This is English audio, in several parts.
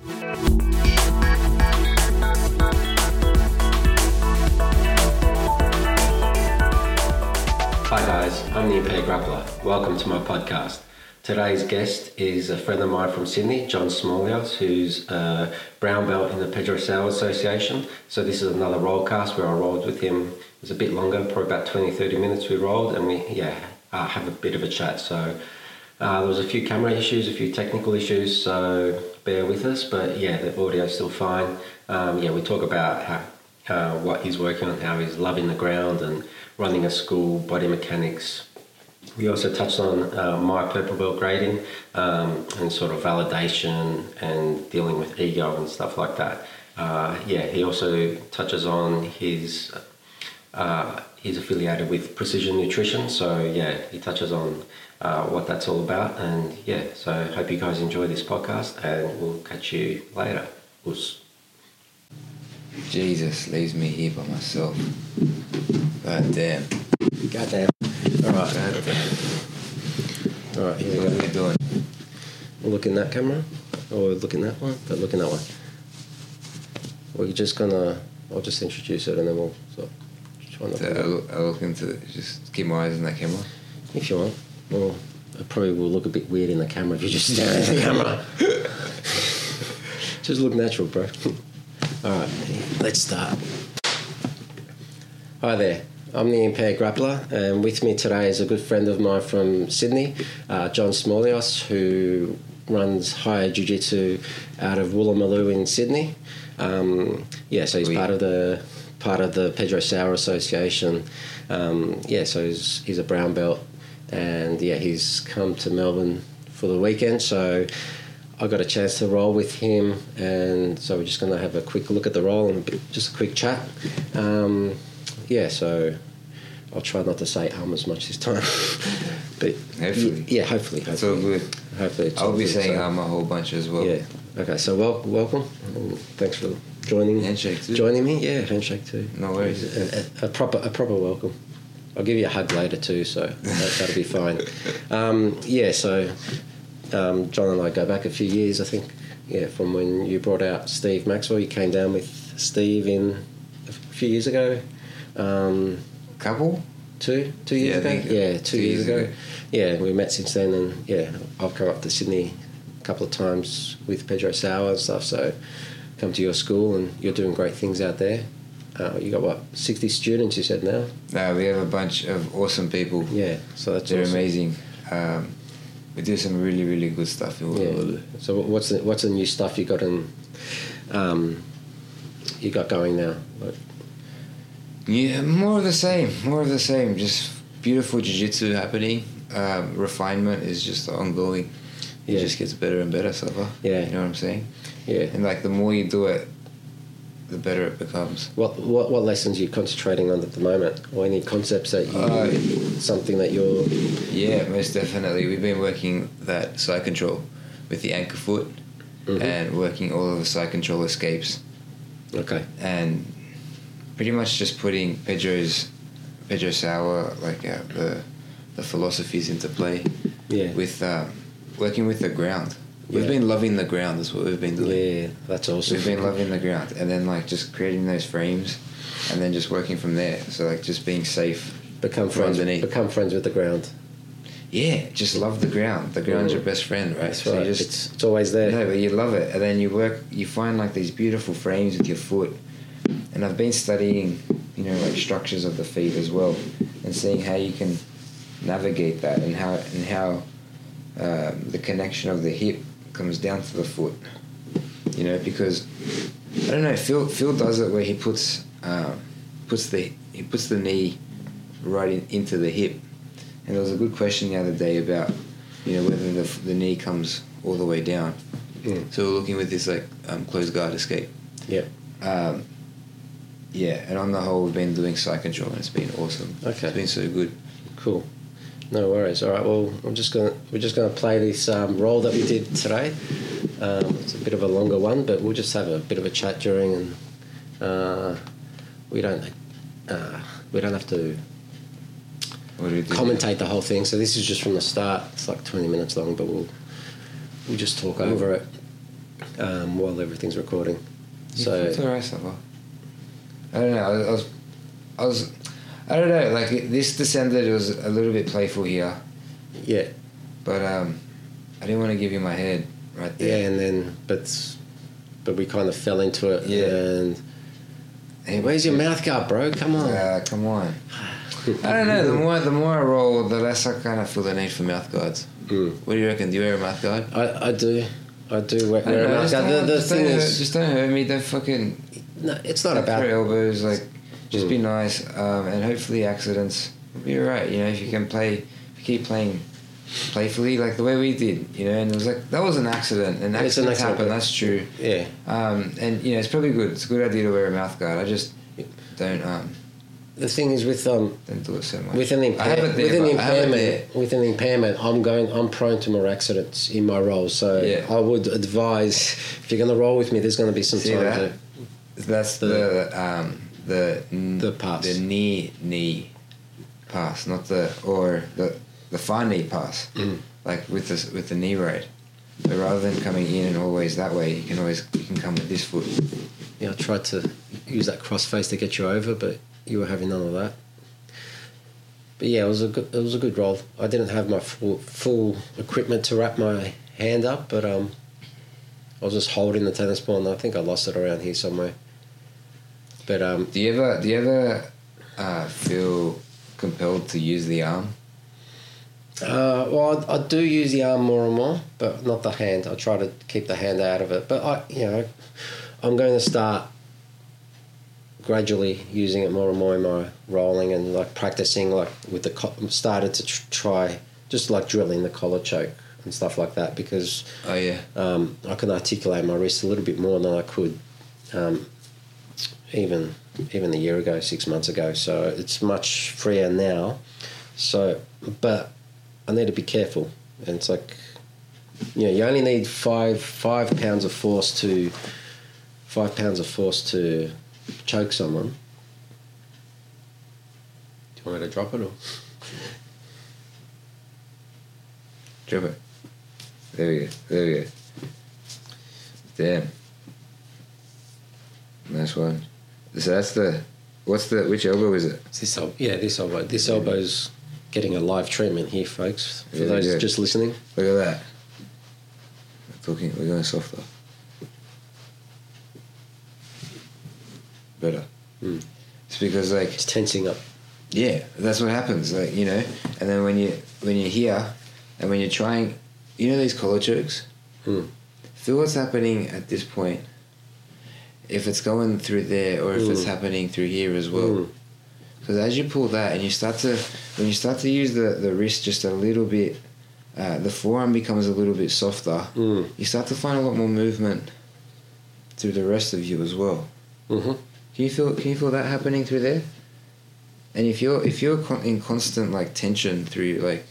Hi guys, I'm the Impaired Grappler. Welcome to my podcast. Today's guest is a friend of mine from Sydney, John Smallios, who's a brown belt in the Pedro Sauer Association. So this is another rollcast where I rolled with him. It was a bit longer, probably about 20, 30 minutes we rolled, and we, yeah, uh, have a bit of a chat. So uh, there was a few camera issues, a few technical issues, so bear with us. But yeah, the audio's still fine. Um, yeah, we talk about how, uh, what he's working on, how he's loving the ground and running a school, body mechanics. We also touched on uh, my purple belt grading um, and sort of validation and dealing with ego and stuff like that. Uh, yeah, he also touches on his. Uh, he's affiliated with Precision Nutrition, so yeah, he touches on uh, what that's all about. And yeah, so hope you guys enjoy this podcast, and we'll catch you later. Us. Jesus leaves me here by myself. God damn. Goddamn. All right. God damn. All right. Here we What go. are we doing? We'll look in that camera, or look in that one, but look in that one. We're just gonna. I'll just introduce it, and then we'll sort of try not So to. I look, I look into just keep my eyes on that camera. If you want. Well, it probably will look a bit weird in the camera if you just stare at the camera. just look natural, bro. All right, let's start. Hi there. I'm the impaired grappler, and with me today is a good friend of mine from Sydney, uh, John Smallios, who runs higher jiu jitsu out of Woolloomooloo in Sydney. Um, yeah, so he's part of the part of the Pedro Sauer Association. Um, yeah, so he's, he's a brown belt, and yeah, he's come to Melbourne for the weekend. So I got a chance to roll with him, and so we're just going to have a quick look at the roll and bit, just a quick chat. Um, yeah, so I'll try not to say um as much this time, but Hopefully. yeah, hopefully, It's all hopefully, good. hopefully it's I'll be good, saying so- um a whole bunch as well. yeah. Okay. So wel- welcome. And thanks for joining. Handshake too. Joining me. Yeah. Handshake too. No worries. A, a, a proper a proper welcome. I'll give you a hug later too, so that, that'll be fine. Um, yeah. So um, John and I go back a few years. I think. Yeah, from when you brought out Steve Maxwell, you came down with Steve in a few years ago. Um, Couple? two two years Yeah, ago. yeah, two, two years, years ago. ago. Yeah, we met since then, and yeah, I've come up to Sydney a couple of times with Pedro Sauer and stuff. So come to your school, and you're doing great things out there. Uh, you got what sixty students? You said now. No, we have a bunch of awesome people. Yeah, so that's They're awesome. amazing. Um, we do some really, really good stuff in Yeah. So what's the what's the new stuff you got in? Um, you got going now. Like, Yeah, more of the same. More of the same. Just beautiful jiu-jitsu happening. Um, refinement is just ongoing. It Yeah. just gets better and better, so far. Yeah. You know what I'm saying? yeah. And like the more you do it, the better it becomes. What, what what lessons are you concentrating on at the moment, or any concepts that you Uh, something that you're Yeah, most definitely. We've been working that side control with the anchor foot Mhm. and working all of the side control escapes okay? and pretty much just putting Pedro's Pedro Sauer like uh, the the philosophies into play Yeah. with um, working with the ground. We've Yeah. been loving the ground. That's what we've been doing. Yeah, that's awesome. We've been loving the ground, and then like just creating those frames, and then just working from there. So like just being safe. become friends. underneath. Become friends with the ground. Yeah, just love the ground. The ground's your best friend, right? That's So you right. just it's, it's always there. No, but you love it, and then you work. You find like these beautiful frames with your foot, and I've been studying, you know, like structures of the feet as well, and seeing how you can navigate that, and how and how um, the connection of the hip comes down to the foot. You know, because I don't know. Phil Phil does it where he puts um, puts the he puts the knee right in, into the hip, and there was a good question the other day about you know whether the the knee comes all the way down. Mm. So we're looking with this like um, closed guard escape. Yeah. Um, yeah, and on the whole, we've been doing side control, and it's been awesome. Okay. it's been so good. Cool. No worries. All right. Well, I'm just gonna we're just gonna play this um, roll that we did today. Um, it's a bit of a longer one, but we'll just have a bit of a chat during, and uh, we don't uh, we don't have to What do we do? commentate the whole thing. So this is just from the start. It's like 20 minutes long, but we'll we'll just talk over it. um, while everything's recording. You So felt alright so far. I don't know. I was, I was, I don't know. Like this descended, it was a little bit playful here, yeah, but um, I didn't want to give you my head right there. yeah, and then but but we kind of fell into it. Yeah. And Hey, where's your mouth guard, bro? Come on. Uh, come on. I don't know. The more the more I roll, the less I kind of feel the need for mouth guards. Mm. What do you reckon? Do you wear a mouth guard? I, I do, I do wear, I a mouth guard. The, the just thing don't hurt- is, just don't hurt me. Don't fucking no, it's not about elbows, like just Mm. be nice, um, and hopefully accidents be right You know, if you can play, if you keep playing playfully, like the way we did, you know, and it was like that was an accident, and It's an accidents accident, happen. That's true. yeah. Um, and you know, it's probably good. It's a good idea to wear a mouth guard. I just don't um, The thing is with um don't do it so much. with an, impair- there, with an but I have it there. impairment, with an impairment, I'm going. I'm prone to more accidents in my role. So Yeah. I would advise if you're going to roll with me, there's going to be some See time that? to That's the um, the n- The pass. the knee knee pass, not the or the the far knee pass, Mm. like with the with the knee raid. So rather than coming in and always that way, you can always you can come with this foot. Yeah, I tried to use that crossface to get you over, but you were having none of that. But yeah, it was a good. It was a good roll. I didn't have my full, full equipment to wrap my hand up, but um, I was just holding the tennis ball, and I think I lost it around here somewhere. But um, Do you ever do you ever uh, feel compelled to use the arm? uh, well, I, I do use the arm more and more, but not the hand. I try to keep the hand out of it. But I, you know, I'm going to start gradually using it more and more in my rolling and like practicing like with the co- started to tr- try just like drilling the collar choke and stuff like that because Oh yeah. um, I can articulate my wrist a little bit more than I could um, even even a year ago, six months ago. So it's much freer now. So, but I need to be careful, and it's like you know you only need five five pounds of force to five pounds of force to choke someone. Do you want me to drop it or? Drop it. There we go. There we go. Damn. Nice one. So that's the. What's the? Which elbow is it? It's this elbow. Yeah, this elbow. This elbow's getting a live treatment here, folks. For Yeah, those yeah. just listening. Look at that. We're talking. We're going softer. Better. Hmm. It's because like It's tensing up. yeah, that's what happens. Like you know, and then when you when you're here, and when you're trying, you know these collar chokes. Hmm. Feel what's happening at this point. If it's going through there, or if it's Mm. happening through here as well. Mm. Because as you pull that, and you start to when you start to use the the wrist just a little bit, uh, the forearm becomes a little bit softer. Mm. You start to find a lot more movement through the rest of you as well. hmm Can you feel Can you feel that happening through there? And if you're if you're in constant like tension through like,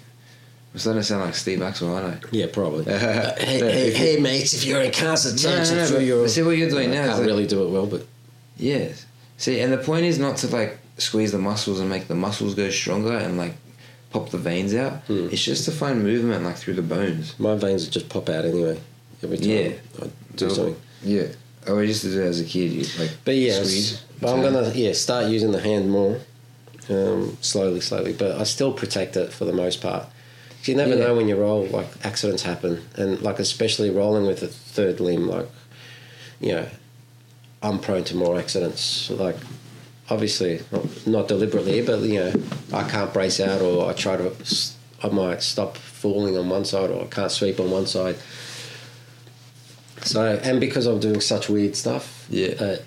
I'm starting to sound like Steve Maxwell, aren't I? Yeah, probably. Uh, hey, hey, hey, mates, if you're in constant No, no, no, your... see what you're doing now I can't like- really do it well, but... Yes. See, and the point is not to like squeeze the muscles and make the muscles go stronger and like pop the veins out. Hmm. It's just to find movement like through the bones. My veins just pop out anyway, every time Yeah. I do So- something. Yeah. Oh, I used to do it as a kid. You like But yeah, squeeze. but I'm gonna yeah start using the hand more, um, slowly, slowly. But I still protect it for the most part. You never Yeah. know when you roll, like accidents happen, and like especially rolling with a third limb, like you know, I'm prone to more accidents. Like obviously not, not deliberately, but you know, I can't brace out, or I try to, I might stop falling on one side, or I can't sweep on one side. So and because I'm doing such weird stuff, Yeah. uh,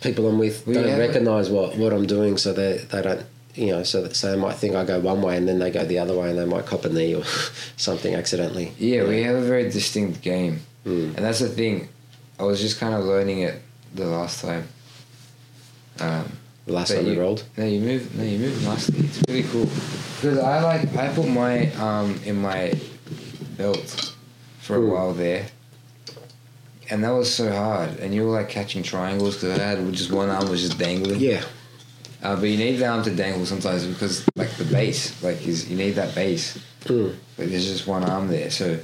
people I'm with don't yeah. recognize what, what I'm doing, so they they don't you know so that, so they might think I go one way and then they go the other way and they might cop a knee or something accidentally. Yeah, we have a very distinct game, Mm. and that's the thing. I was just kind of learning it the last time. Um, The last time we you- rolled, no, you move. No, you move nicely. It's really cool. Because I like I put my arm in my belt for a Mm. while there, and that was so hard. And you were like catching triangles because I had just one arm was just dangling. yeah, Uh, but you need the arm to dangle sometimes because like the base, like is you need that base. mm. But there's just one arm there, so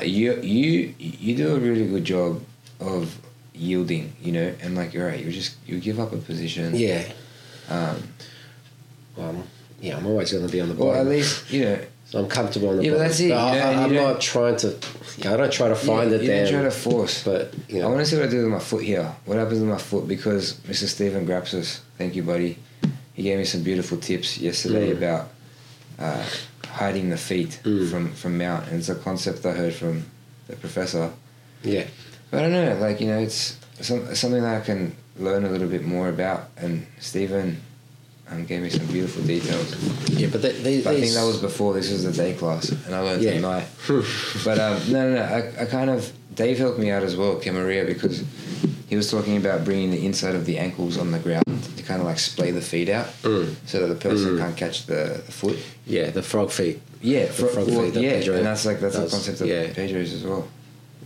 Uh, You you you do a really good job of yielding, you know, and like you're right, you just you give up a position. Yeah. Um, Well, yeah, I'm always going to be on the or at least you know so I'm comfortable on the Yeah, but that's it, I, you know, and am not trying to. I don't try to find yeah, it you there. try to force. but you know. I want to see what I do with my foot here. What happens with my foot? Because Mr. Stephen Grapsis, thank you, buddy. He gave me some beautiful tips yesterday Mm. about uh, hiding the feet Mm. from from mount, and it's a concept I heard from the professor. yeah, But I don't know, like you know, it's some, something that I can learn a little bit more about. And Stephen um, gave me some beautiful details. yeah. But they, they, But I think that was before this was the day class, and I learned Yeah. at night. But um, no, no, no. I, I kind of Dave helped me out as well, Camaria, because he was talking about bringing the inside of the ankles on the ground to kind of like splay the feet out, Mm. so that the person Mm. can't catch the, the foot. yeah, the frog feet. Yeah, The frog well, feet that yeah, Pedro and that's like that's the concept of Yeah. Pedro's as well.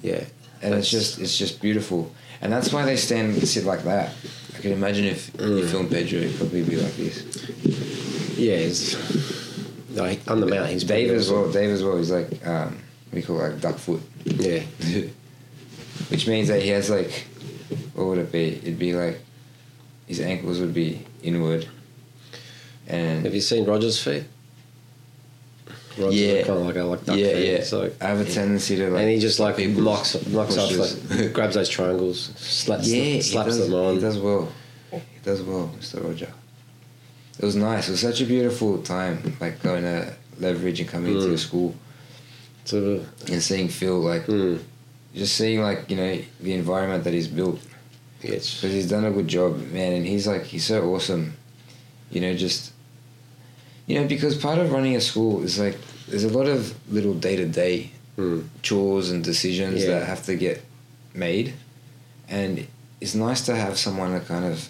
Yeah, And That's- it's just it's just beautiful, and that's why they stand and sit like that. I can imagine if you Mm. film Pedro, it'd probably be like this. yeah. Like on the mount, he's Dave as well. Dave as well. He's like um, we call it like duck foot. Yeah, Which means that he has like, what would it be? It'd be like, his ankles would be inward, and have you seen Roger's feet? Roger's Yeah. kind of like a like duck yeah, feet. yeah. So I have a tendency to like, and he just like people knocks knocks off, like, grabs those triangles, slaps, yeah, them, slaps does, them on. He does well. He does well, Mr. Roger. It was nice. It was such a beautiful time, like going to Leverage and coming into Mm. your school So, and seeing Phil, like mm, just seeing like you know the environment that he's built. yeah, it's, because he's done a good job, man, and he's like he's so awesome. You know, just you know, because part of running a school is like there's a lot of little day to day chores and decisions Yeah. that have to get made, and it's nice to have someone to kind of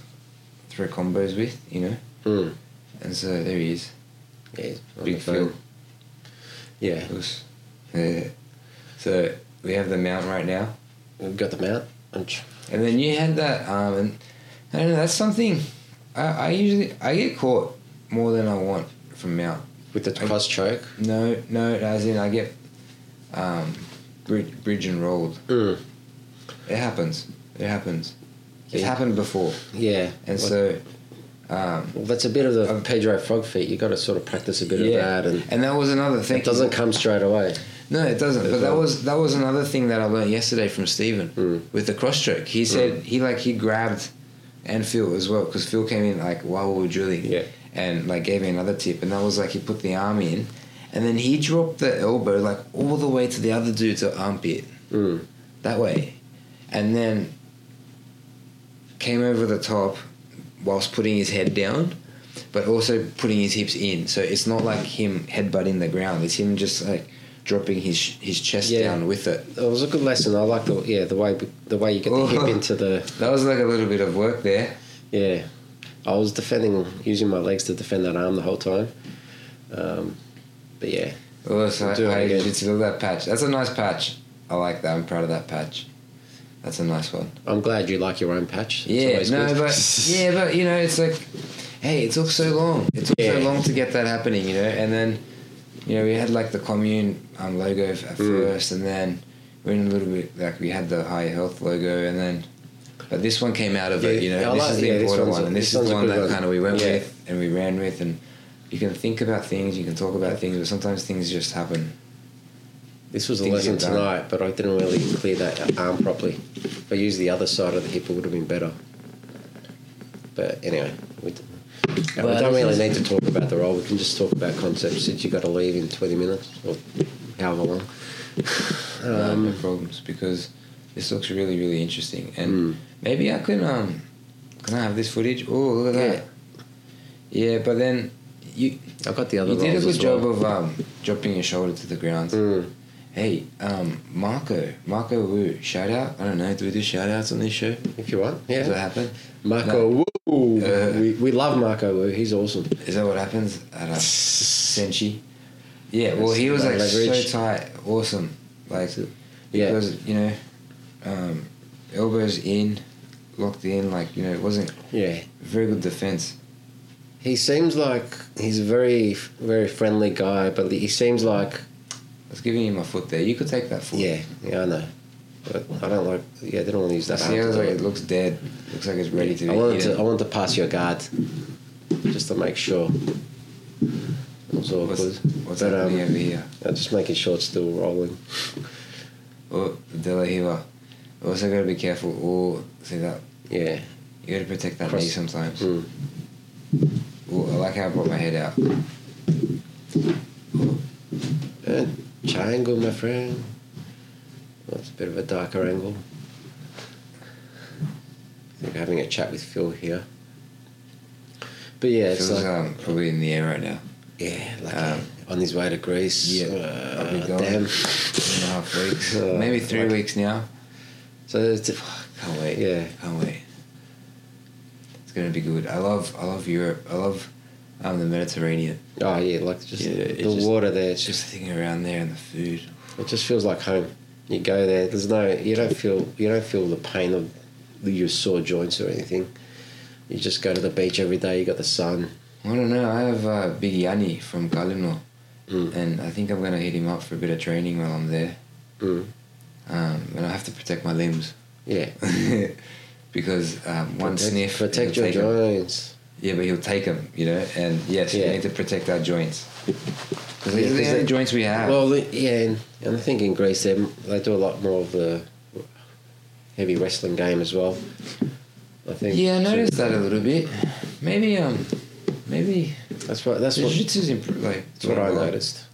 throw combos with, you know. mm, And so there he is, yeah, big. Phil. Yeah, Yeah. So we have the mount right now. we've got the mount. And then you had that, um, and I don't know. That's something I, I usually I get caught more than I want from mount. with the cross choke. No, no, as in I get um, bridge, bridge and rolled. Mm, It happens. It happens. It's Yeah. happened before, yeah, and Well, so um, well, that's a bit of the Um, Pedro frog feet. You got to sort of practice a bit yeah, of that, and and that was another thing. it doesn't come straight away. No, it doesn't. But that was that was another thing that I learned yesterday from Stephen Mm. with the cross choke. He said he like he grabbed and Phil as well because Phil came in like while we were drilling. Yeah. And like gave me another tip, and that was like he put the arm in, and then he dropped the elbow like all the way to the other dude's armpit Mm. that way, and then came over the top whilst putting his head down, but also putting his hips in. So it's not like him headbutting the ground; it's him just like dropping his his chest Yeah. down with it. It was a good lesson. I like the yeah the way the way you get the hip Oh. into the That was like a little bit of work there. yeah. I was defending using my legs to defend that arm the whole time. Um, but yeah, Oh, so do I jiu-jitsu, look at that patch. That's a nice patch. I like that. I'm proud of that patch. That's a nice one. I'm glad you like your own patch. Yeah, no, but yeah, but you know, it's like, hey, it took so long. It took so long to get that happening, you know. And then, you know, we had like the commune um, logo at Mm. first, and then we went a little bit like we had the high health logo, and then, but this one came out of it, you know. This like- is the yeah, important one, and this, this is the one that one. kind of we went Yeah. with and we ran with, and you can think about things, you can talk about things, but sometimes things just happen. This was a Things lesson tonight, but I didn't really clear that arm properly. If I used the other side of the hip, it would have been better. But anyway, we, d- and we don't really need to talk about the role. We can just talk about concepts since you got to leave in 20 minutes or however long. no Um, problems because this looks really really interesting and Mm. Maybe I can um can I have this footage oh look at that yeah but then you I've got the other you did a good job well. of um dropping your shoulder to the ground Mm. hey um Marco Marco Wu shout out I don't know do we do shout outs on this show If you want, does that yeah. happen Marco Wu. Uh, we, we love Marco Wu. He's awesome. is that what happens at uh, Senchi yeah well he was like like leverage. so tight awesome like Yeah. because you know um, elbows in locked in like you know it wasn't Yeah. very good defense He seems like he's a very, very friendly guy, but he seems like I was giving you my foot there. You could take that foot. Yeah, yeah, I know. But I don't like. Yeah, I didn't want to use that. See, arm I was to like, it looks dead. Looks like it's ready to I wanted to. I wanted to pass your guard, just to make sure. It was What's, what's But, happening um, over here? I'm just making sure it's still rolling. Oh, the De La. Also got to be careful. Oh, see that? Yeah. You got to protect that Cross- knee sometimes. Mm. Oh, I like how I brought my head out. Uh, triangle, my friend. Well, a bit of a darker angle. I think having a chat with Phil here. But yeah, it's Feels like um, probably in the air right now. yeah, like um, on his way to Greece. yeah, uh, I'll be going. damn. Two and a half weeks. Uh, Maybe three like- weeks now. So it's Can't wait. yeah, Can't wait. It's gonna be good. I love I love Europe. I love um, the Mediterranean. oh yeah, like just Yeah, the just- water there. It's Just just thinking around there and the food. it just feels like home. You go there. There's no you don't feel you don't feel the pain of your sore joints or anything. You just go to the beach every day. You got the sun. I don't know. I have uh, Big Yanni from Kalino, Mm. and I think I'm gonna hit him up for a bit of training while I'm there. Mm. Um, and I have to protect my limbs Yeah. because um, one Protect- sniff. Protect your joints. Yeah, but he'll take them, you know. And yes, Yeah. we need to protect our joints because Yeah, these are the only joints we have. Well, yeah, and, and I think in Greece they they do a lot more of the heavy wrestling game as well. I think. yeah, I so- noticed that a little bit. Maybe um, maybe That's what. That's what. jiu-jitsu's improved. Like That's what I noticed.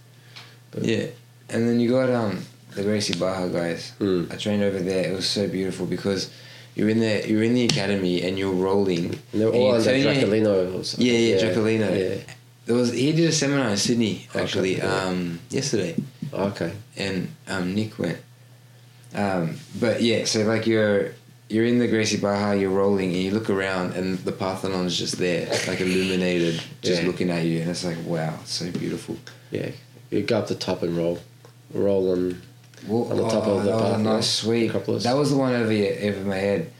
But- Yeah, and then you got um the Gracie Barra guys. Mm. I trained over there. It was so beautiful because you're in there, you're in the academy, and you're rolling. And they're all you under or something. Yeah, yeah, Draculino. Yeah. There was he did a seminar in Sydney actually yeah. um, yesterday, Okay. and um, Nick went. Um, but yeah, so like you're you're in the Gracie Barra, you're rolling, and you look around, and the Parthenon's just there, like illuminated, just Yeah. looking at you, and it's like wow, it's so beautiful. Yeah. You go up the top and roll, roll and Well, On the top of the that was nice sweep. That was the one over your, over my head.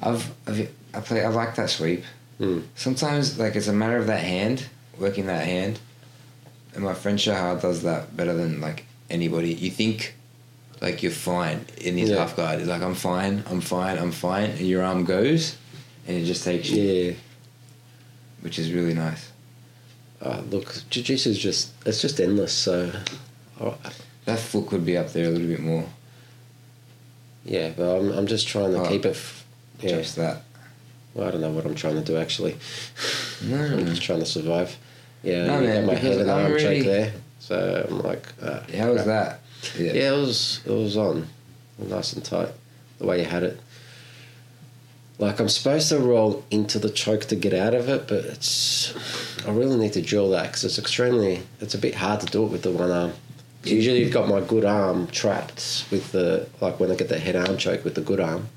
I've, I've I play I like that sweep. Mm. Sometimes like it's a matter of that hand, working that hand. And my friend Shahar does that better than like anybody. You think like you're fine in his Yeah. half guard. It's like I'm fine, I'm fine, I'm fine, and your arm goes, and it just takes you, yeah. which is really nice. Uh, look, jiu-jitsu is just it's just endless. So, oh, That foot could be up there a little bit more. yeah, but I'm I'm just trying to Oh. keep it. F- yeah. Just that. Well, I don't know what I'm trying to do actually. No, I'm just trying to survive. Yeah, No, man, my head and I'm arm really- choke there. So I'm like, uh, How was that? Yeah. it was it was on, nice and tight, the way you had it. Like I'm supposed to roll into the choke to get out of it, but it's I really need to drill that because it's extremely it's a bit hard to do it with the one arm. Usually you've got my good arm trapped with the like when I get the head arm choke with the good arm.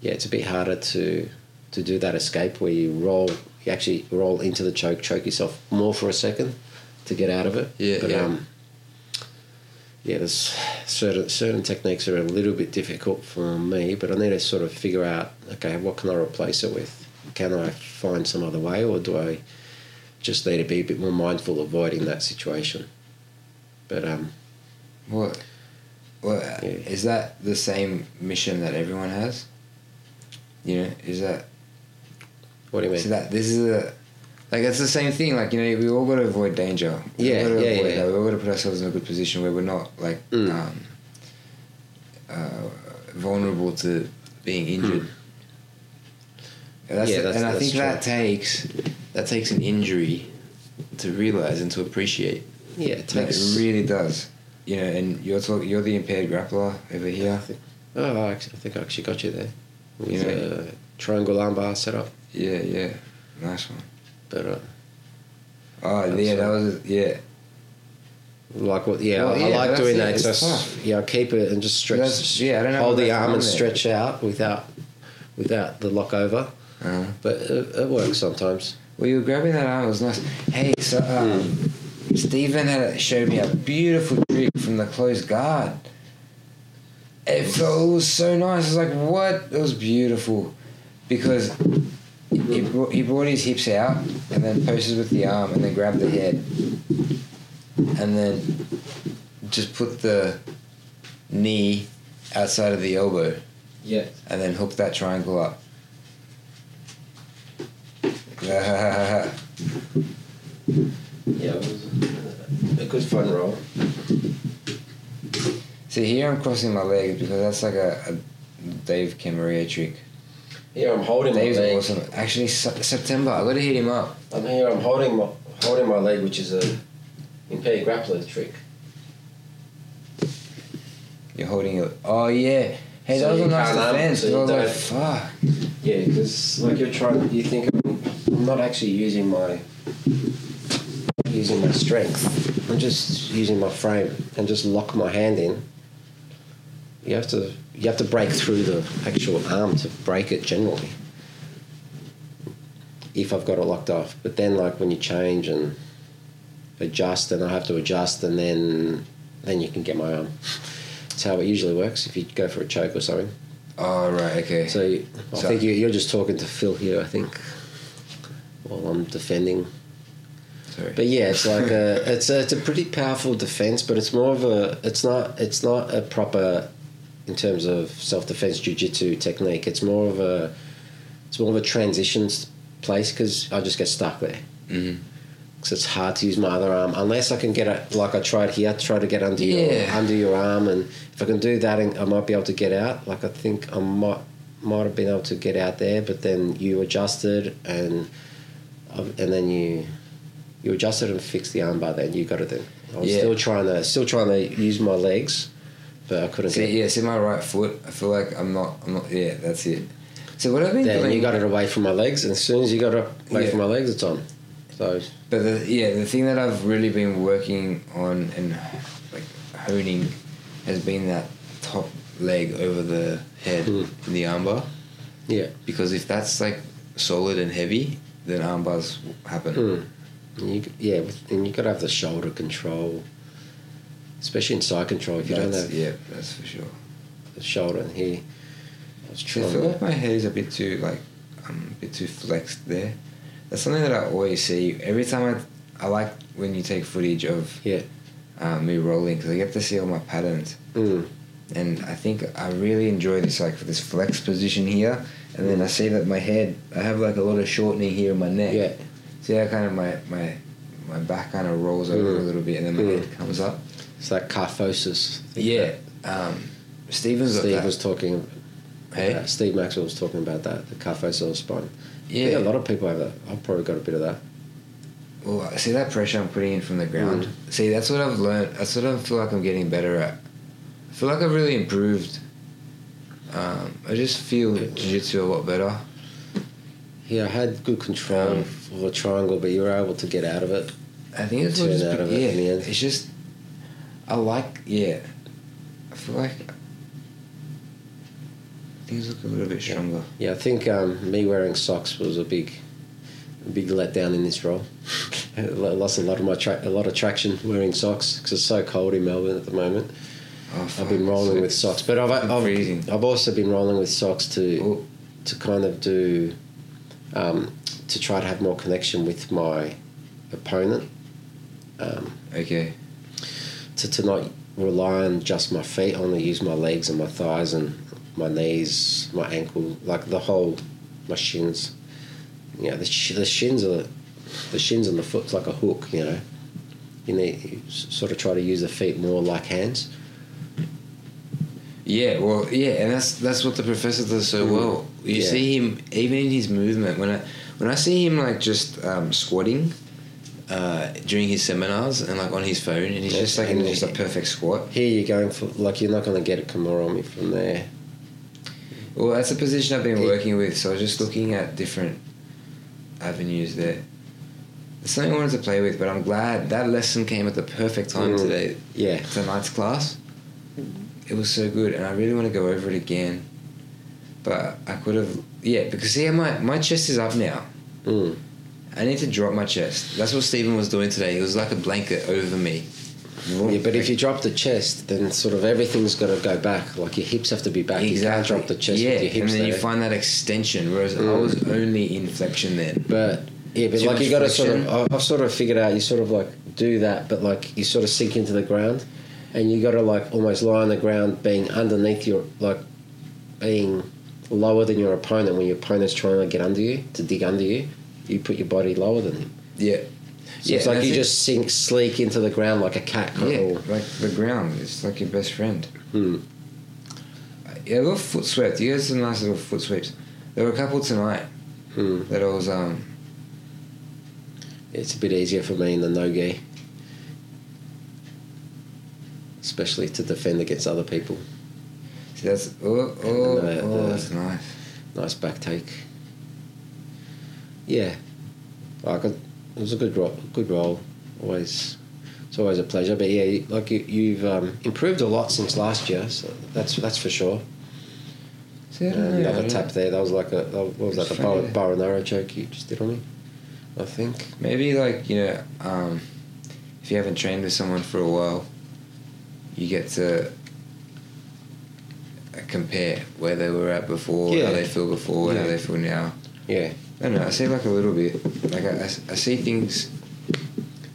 Yeah, it's a bit harder to to do that escape where you roll you actually roll into the choke, choke yourself more for a second to get out of it. Yeah, but, yeah. Um, yeah, there's certain certain techniques are a little bit difficult for me, but I need to sort of figure out okay, what can I replace it with? Can I find some other way, or do I just need to be a bit more mindful avoiding that situation? But um, What? What Yeah. is that the same mission that everyone has? You know, is that what do you mean? so that this is a like it's the same thing. Like you know, we all got to avoid danger. We Yeah, yeah, avoid yeah. that. We all got to put ourselves in a good position where we're not like Mm. um, uh, vulnerable to being injured. And That's Hmm. Yeah, that's- and I that's think true. that takes that takes an injury to realize and to appreciate. Yeah, it takes. it really does. You know, and you're talk, you're the impaired grappler over here. I think, oh, I actually- I think I actually got you there. With You know- a triangle armbar setup, Yeah, yeah, nice one. but uh, Oh yeah, that was yeah. like what? Yeah, Well, I like doing that. it's tough. yeah, keep it and just stretch. That's- yeah, I don't know Hold the arm and there. stretch out without without the lock over. Uh-huh. But it, it works sometimes. Well, you were grabbing that arm. It was nice. Hey, so um, Stephen had showed me a beautiful trick from the closed guard. It felt it was so nice. I was like, what? It was beautiful, because he brought, he brought his hips out and then posted with the arm and then grabbed the head, and then just put the knee outside of the elbow Yeah. and then hook that triangle up. Yeah. It was a good fun roll. See, here I'm crossing my legs because that's like a, a Dave Camaria trick. Here I'm holding Dave's my leg. awesome. Actually, Se- September, I gotta hit him up. I'm here. I'm holding my holding my leg, which is a impaired grappler trick. You're holding it. Oh, yeah. Hey, So that was you a nice can't, defense. so I was like, fuck. Yeah, because like you're trying, you think I'm, I'm not actually using my using my strength. I'm just using my frame and just lock my hand in. You have to you have to break through the actual arm to break it generally. If I've got it locked off, but then like when you change and adjust, and I have to adjust, and then then you can get my arm. That's how it usually works. If you go for a choke or something. Oh, right, okay. So you, I So- think you, you're just talking to Phil here. I think while I'm defending. But yeah, it's like a it's a, it's a pretty powerful defense, but it's more of a it's not it's not a proper in terms of self defense jiu-jitsu technique. It's more of a it's more of a transition place because I just get stuck there. Mhm. Because it's hard to use my other arm unless I can get it like I tried here. Try to get under your under your arm, and if I can do that, I might be able to get out. Like I think I might might have been able to get out there, but then you adjusted and and then you you adjusted and fixed the armbar. Then you got it. Then I was Yeah. still trying to still trying to use my legs, but I couldn't See, get. yeah, see my right foot. I feel like I'm not. I'm not. Yeah, that's it. So what I've been Then doing. you got it away from my legs, and as soon as you got it away Yeah. from my legs, it's on. So But the, yeah, the thing that I've really been working on and like honing has been that top leg over the head Mm. in the armbar. yeah. Because if that's like solid and heavy, then armbars happen. Mm. And you, yeah, and you got to have the shoulder control, especially in side control. If you don't That's- have yeah, that's for sure. the shoulder and here, I was I feel like my head is a bit too like um, a bit too flexed there. That's something that I always see every time I. I like when you take footage of Yeah. uh, me rolling because I get to see all my patterns. Mm. and I think I really enjoy this like this flex position here, and then I see that my head I have like a lot of shortening here in my neck. Yeah. See how kind of my my my back kind of rolls over Mm. a little bit, and then my Mm. head comes up. It's like kyphosis. Yeah. Um, Steven's Steve was talking. Hey? uh, Steve Maxwell was talking about that, the kyphosis spine. yeah. Yeah, a lot of people have that. I've probably got a bit of that. Well, I see that pressure I'm putting in from the ground. Mm. See, that's what I've learned. That's what I feel like I'm getting better at. I feel like I've really improved. Um, I just feel jiu-jitsu a lot better. Yeah, I had good control Um, of the triangle, but you were able to get out of it. I think it's just out of it yeah. in the end. It's just I like yeah. I feel like things look a little bit stronger. Yeah, I think um, me wearing socks was a big, a big letdown in this role. I lost a lot of my tra- a lot of traction wearing socks because it's so cold in Melbourne at the moment. Oh, I've been rolling it's with socks, but I've, I've. I've also been rolling with socks to Oh, to kind of do um, to try to have more connection with my opponent. Um, okay. to, to not rely on just my feet, I only use my legs and my thighs and my knees, my ankle, like the whole, my shins. You know, the, sh- the shins are, the shins and the foot's like a hook, you know. You need you s- sort of try to use the feet more like hands. Yeah, well, yeah, and that's that's what the professor does so Mm. well. You Yeah. see him even in his movement when I when I see him like just um, squatting uh, during his seminars and like on his phone, and he's Yeah, just like in just a perfect squat. Here you're going for, like, you're not going to get a me from there. Well, that's a position I've been working with, so I was just looking at different avenues there. It's something I wanted to play with, but I'm glad that lesson came at the perfect time Mm. today. Yeah. Tonight's class, it was so good, and I really want to go over it again. But I could have, yeah, because see, my my chest is up now. Mm. I need to drop my chest. That's what Stephen was doing today. It was like a blanket over me. Yeah, but if you drop the chest, then sort of everything's got to go back. Like your hips have to be back. You can't drop the chest yeah, with your hips and then you find that extension. Whereas I Mm. was only in flexion then. But yeah, but Too like you got to sort of. I've sort of figured out. You sort of like do that, but like you sort of sink into the ground, and you got to like almost lie on the ground, being underneath your like being lower than your opponent when your opponent's trying to get under you to dig under you. You put your body lower than him. Yeah. So it's like you just sink sleek into the ground like a cat. Yeah, of- like the ground. It's like your best friend. Hmm. Yeah, a little foot swept. You had some nice little foot sweeps. There were a couple tonight Hmm. that I was um It's a bit easier for me in the no gi, especially to defend against other people. see that's oh oh, the- oh the- that's nice. Nice back take. Yeah, like it it was a good role. Good role. Always, it's always a pleasure. But yeah, like you, you've um, improved a lot since last year. So that's that's for sure. See, I Uh, don't know, the I tap there. That was like a that was- what was that? The It's bar, funny. bow and arrow choke you just did on me. I think. Maybe like you know, um, if you haven't trained with someone for a while, you get to compare where they were at before, Yeah. how they feel before, Yeah. how they feel now. Yeah. I don't know. I see like a little bit. Like I, I see things.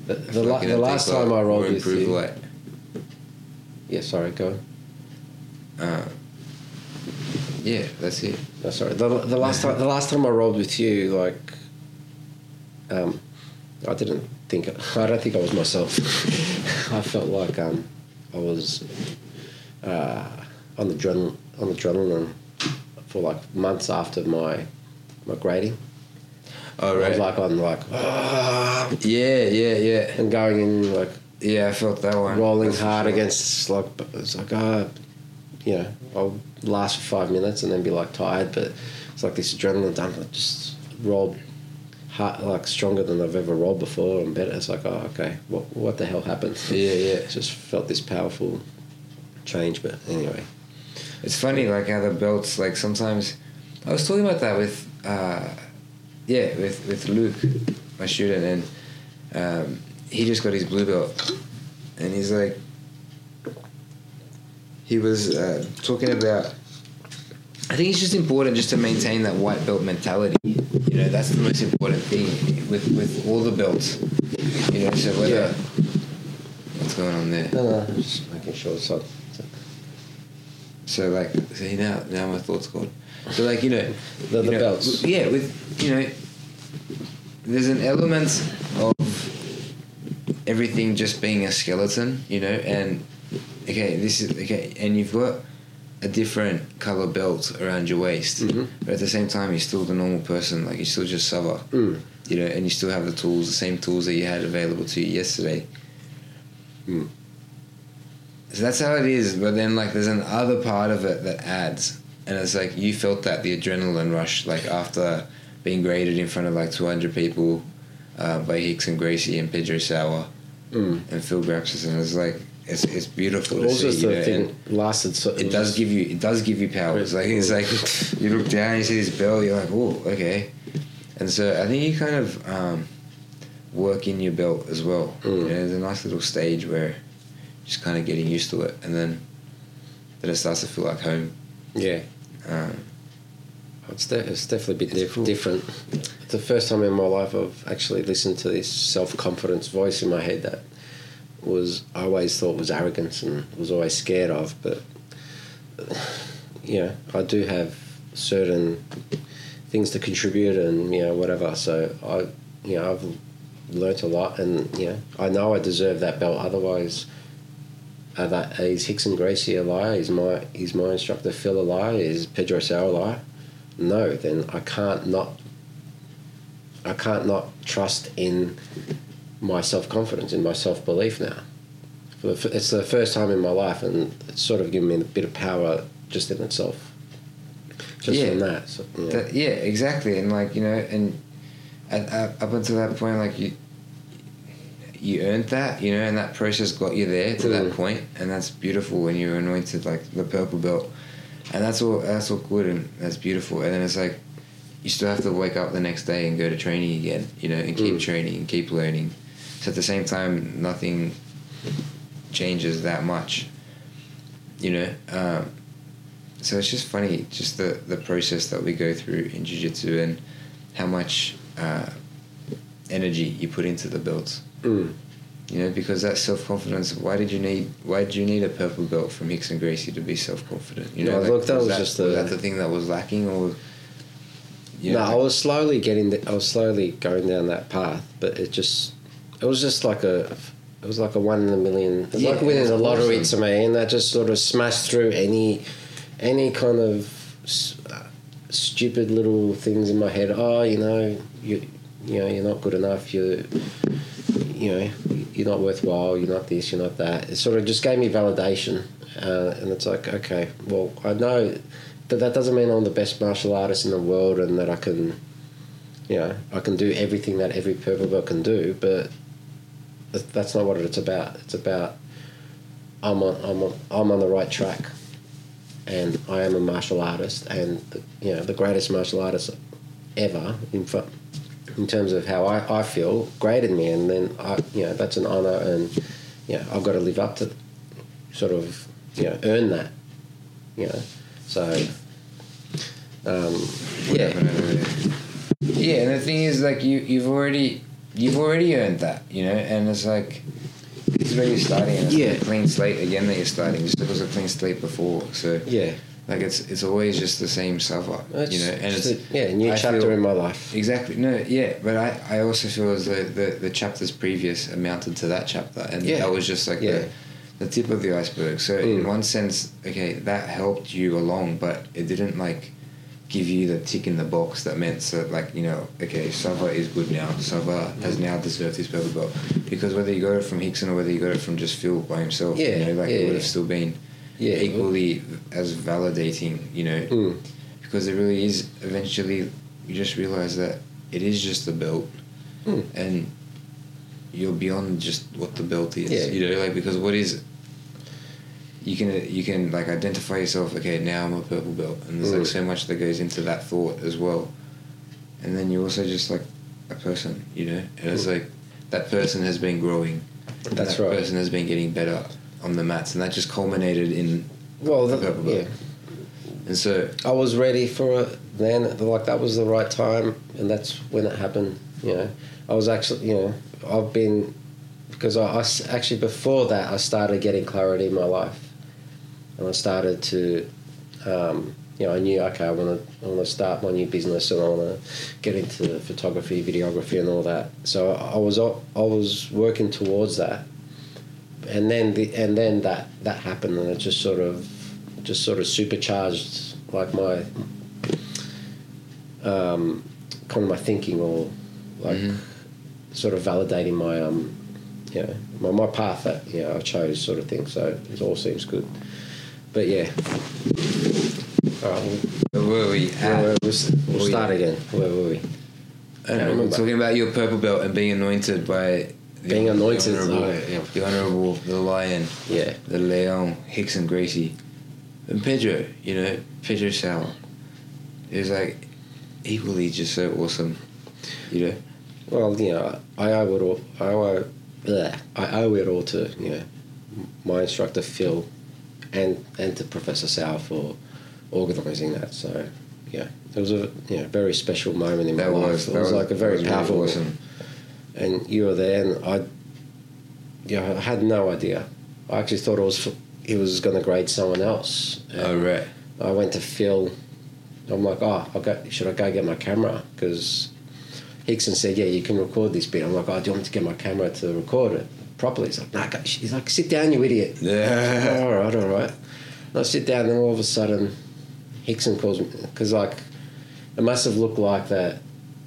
The, the, la- the last time I rolled with improved you. light. Yeah, sorry, go. on. Uh, yeah, that's it. No, sorry. The, the last time the last time I rolled with you, like, um, I didn't think I don't think I was myself. I felt like um, I was uh, on the adrenaline on the adrenaline for like months after my my grading. Oh I was right. like on like ah, yeah, yeah, yeah, and going in like yeah. I felt that one. rolling That's hard sure. against like it's like ah, you know I'll last for five minutes and then be like tired, but it's like this adrenaline dump. I just rolled hard, like stronger than I've ever rolled before and better. It's like oh okay, what what the hell happened? Yeah, yeah. just felt this powerful change. But anyway, It's funny, like how the belts, like sometimes. I was talking about that with, uh, yeah, with with Luke, my student, and um, he just got his blue belt, and he's like, he was uh, talking about. I think it's just important just to maintain that white belt mentality. You know, that's the most important thing with with all the belts. You know, so whether Yeah. what's going on there. no, no, just making sure. it's So, So like, see now, now my thoughts gone. So like you know, The- you the know, belts. Yeah, with you know, there's an element of everything just being a skeleton, you know, and okay, this is okay, and you've got a different color belt around your waist, Mhm. but at the same time, you're still the normal person. Like you're still just Sava, mm, you know, and you still have the tools, the same tools that you had available to you yesterday. Mm. So that's how it is. But then, like, there's an other part of it that adds, and it's like you felt that the adrenaline rush, like after being graded in front of like 200 people uh, by Rickson Gracie and Pedro Sauer mm. and Phil Grapsis, and it's like it's it's beautiful to see. You know, thing lasted. So it does give you it does give you power. It's like it's like you look down, you see this belt, you're like, oh, okay. And so I think you kind of um, work in your belt as well. You Mm. know, there's a nice little stage where just kind of getting used to it, and then then it starts to feel like home. Yeah. Um, It's, de- it's definitely a bit diff- cool. different. It's the first time in my life I've actually listened to this self confidence voice in my head that was I always thought was arrogance and was always scared of. But you know, I do have certain things to contribute and you know whatever. So I, you know, I've learnt a lot and you know I know I deserve that belt. Otherwise. Are that is Rickson Gracie a liar? Is my is my instructor Phil a liar? Is Pedro Sauer a liar? no, then I can't not. I can't not trust in my self confidence, in my self belief now. For the, f- it's the first time in my life, and it's sort of given me a bit of power just in itself. Just Yeah. from that, so, yeah. that, yeah, exactly. And like you know, and at, at, up until that point, like you you earned that, you know, and that process got you there to that Mm. point, and that's beautiful when you're anointed like the purple belt, and that's all that's all good and that's beautiful. And then it's like you still have to wake up the next day and go to training again, you know, and keep Mm. training and keep learning. So at the same time, nothing changes that much, you know. Um, so it's just funny, just the the process that we go through in jiu-jitsu and how much uh, energy you put into the belts. Mm. You know, because that self confidence. Why did you need? Why did you need a purple belt from Rickson Gracie to be self confident? You know, No, look, that was just was the- that the thing that was lacking, or you no, know, I was slowly getting. The, I was slowly going down that path, but it just, it was just like a, it was like a one in a million. It was Yeah, like winning the lottery awesome. to me, and that just sort of smashed through any, any kind of s- uh, stupid little things in my head. Oh, you know, you, you know, you're not good enough. You, you know, you're not worthwhile. You're not this. You're not that. It sort of just gave me validation, uh, and it's like, okay, well, I know that that doesn't mean I'm the best martial artist in the world and that I can, you know, I can do everything that every purple belt can do, but that- that's not what it's about. It's about I'm on, I'm on, I'm on the right track, and I am a martial artist, and the, you know, the greatest martial artist ever in in terms of how I, I feel graded me, and then I, you know, that's an honor, and you know, I've got to live up to, sort of, you know, earn that, you know, so. Um, yeah, Yeah, and the thing is, like you, you've already, you've already earned that, you know, and it's like, this is where you're starting, and it's Yeah. like a clean slate again that you're starting, just because a clean slate before. So, yeah, like it's it's always just the same suffer, It's you know, and it's a, yeah, new I chapter feel- in my life. Exactly. No, yeah, but I, I also feel as though the, the chapters previous amounted to that chapter, and Yeah. that was just like Yeah. the, the tip of the iceberg. So in Mm. one sense, okay, that helped you along, but it didn't like give you the tick in the box that meant so like you know, okay, Sava is good now. Sava has now deserved his purple belt because whether you got it from Rickson or whether you got it from just Phil by himself, Yeah, you know, like yeah, it would yeah. have still been Yeah, equally as validating, you know, Mm. because it really is. Eventually, you just realize that it is just the belt, Mm. and you're beyond just what the belt is. Yeah. You know, like because what is you can you can like identify yourself. Okay, now I'm a purple belt, and there's Mm. like so much that goes into that thought as well. And then you're also just like a person, you know, and it's Mm. like that person has been growing. That's that right. Person has been getting better on the mats, and that just culminated in Well, the purple belt. yeah, And so I was ready for it then. Like that was the right time, and that's when it happened. You know, I was actually, you know, I've been because I actually before that I started getting clarity in my life, and I started to, um, you know, I knew okay, I want to, I want to start my new business, and I want to get into photography, videography, and all that. So I was, I was working towards that, and then the and then that that happened, and it just sort of, just sort of supercharged like my, um, kind of my thinking or like Mhm. sort of validating my um, you know, my, my path that you know I chose sort of thing. So it all seems good. But yeah. All right, where were we we'll, at? we'll, we'll we- start again. Where were we? I don't we're talking about your purple belt and being anointed by the, Being anointed, the honorable, oh, yeah. the honorable, the lion, Yeah. the Leon, Rickson Gracie, and Pedro. You know, Pedro Sauer. It was like equally just so awesome. You know, Well, you know, I owe it all. I owe, bleh, I owe it all to you know my instructor Phil, and and to Professor Sauer for organising that. So yeah, it was a you know very special moment in my that life. was it that was, like a very was really powerful. awesome. And you were there, and I, yeah, I had no idea. I actually thought it was he was going to grade someone else. And Oh right. I went to Phil. I'm like, oh, I go, should I go get my camera? Because Rickson said, yeah, you can record this bit. I'm like, oh, do you want me to get my camera to record it properly? He's like, nah, he's like, sit down, you idiot. Yeah. all right, all right. And I sit down, and all of a sudden, Rickson calls me because like it must have looked like that.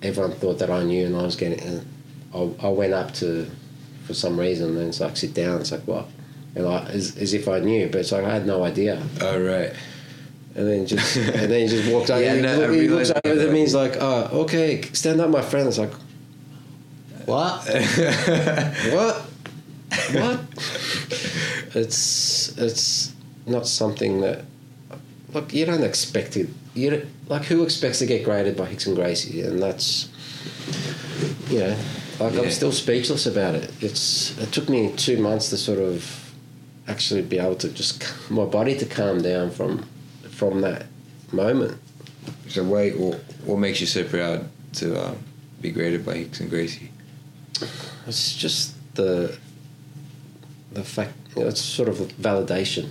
Everyone thought that I knew, and I was getting. And I, I went up to for some reason, and it's like sit down. It's like what? And I as, as if I knew, but it's like I had no idea. Oh right. And then just and then he just walked over. Yeah, he, no, he looks over that. at me. He's like, "Oh, okay, stand up, my friend." It's like, what? what? What? It's it's not something that look you don't expect it. You don't, like who expects to get graded by Rickson Gracie, and that's you know, like Yeah. I'm still speechless about it. It's it took me two months to sort of actually be able to just my body to calm down from from that moment. so wait, what, what makes you so proud to um, be graded by Rickson Gracie? It's just the the fact it's sort of validation,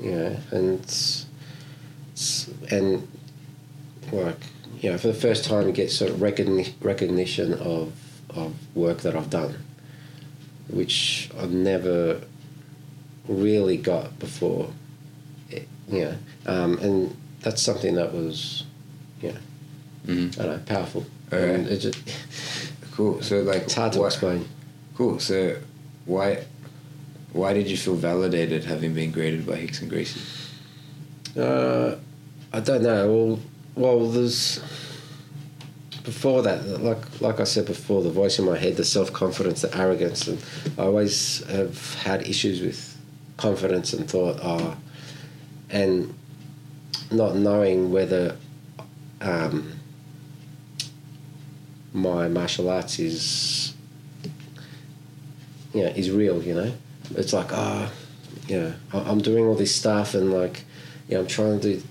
you know, and it's, it's, and like you know, for the first time, you get sort of recogni- recognition of of work that I've done, which I've never really got before. It, you know, um, and that's something that was, you know, Mhm. I don't know, powerful. Alright. And it just, Cool. So like, it's hard to what- explain. Cool. So why why did you feel validated having been graded by Rickson Gracie? Uh, I don't know. Well, well, there's before that, like like I said before, the voice in my head, the self confidence, the arrogance, and I always have had issues with confidence and thought, oh, and not knowing whether um, my martial arts is you know is real. You know, it's like ah, you know, I- I'm doing all this stuff and like, you know, I'm trying to do,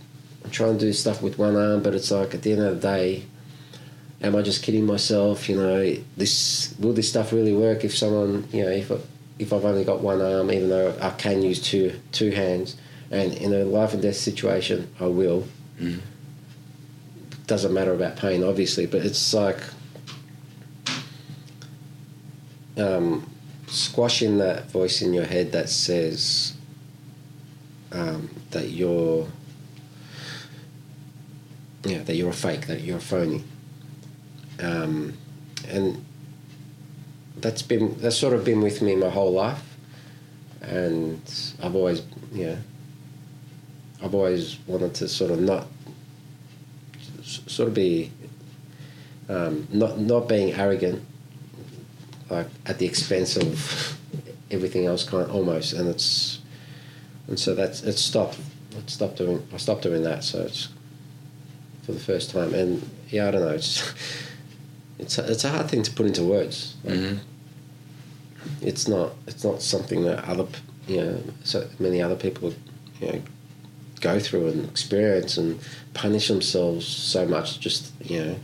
I'm trying to do stuff with one arm, but it's like at the end of the day, am I just kidding myself? You know, this will this stuff really work if someone, you know, if if I've only got one arm, even though I can use two two hands, and in a life and death situation, I will. Mhm. Doesn't matter about pain, obviously, but it's like um, squashing that voice in your head that says um, that you're yeah that you're a fake that you're a phony. Um, and that's been that's sort of been with me my whole life. And I've always yeah I've always wanted to sort of not sort of be um, not not being arrogant like at the expense of everything else kind almost and it's and so that's it stopped it stopped doing I stopped doing that so it's for the first time and yeah I don't know it's it's a, it's a hard thing to put into words like, Mm-hmm. it's not it's not something that other you know so many other people you know go through and experience and punish themselves so much just you know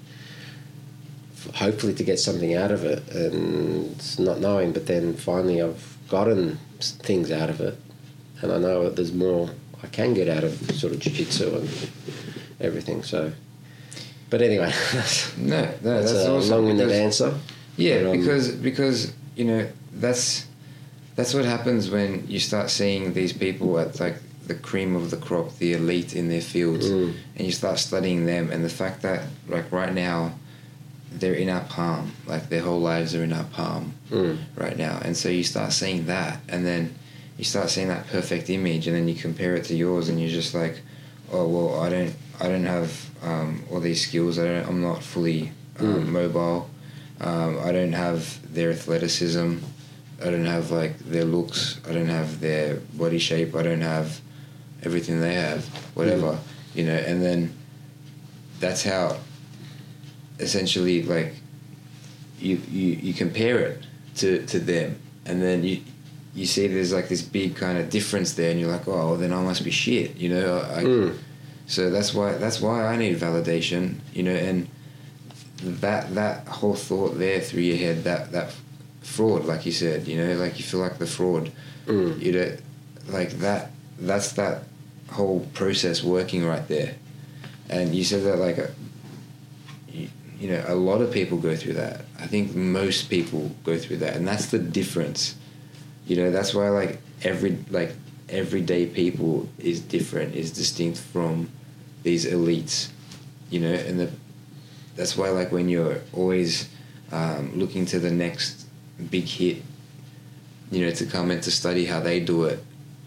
hopefully to get something out of it and not knowing but then finally I've gotten things out of it and I know that there's more I can get out of sort of jiu-jitsu and everything so but anyway that's, No, no, that's, that's, a awesome. long-winded because- answer Yeah, um, because because you know that's that's what happens when you start seeing these people at like the cream of the crop, the elite in their fields, Mm. and you start studying them, and the fact that like right now they're in our palm, like their whole lives are in our palm Mm. right now, and so you start seeing that, and then you start seeing that perfect image, and then you compare it to yours, and you're just like, oh well, I don't, I don't have um, all these skills. I don't, I'm not fully um, Mm. mobile. Um, I don't have their athleticism. I don't have like their looks. I don't have their body shape. I don't have everything they have. Whatever, you know. And then that's how essentially like you you, you compare it to, to them, and then you you see there's like this big kind of difference there, and you're like, oh, well, then I must be shit, you know. I, Mm. so that's why that's why I need validation, you know, and that that whole thought there through your head, that that fraud, like you said, you know, like you feel like the fraud, Mm. you know, like that. That's that whole process working right there, and you said that like, a, you, know, a lot of people go through that. I think most people go through that, and that's the difference. You know, that's why like every like everyday people is different, is distinct from these elites. You know, and the that's why like when you're always um, looking to the next big hit, you know, to come and to study how they do it,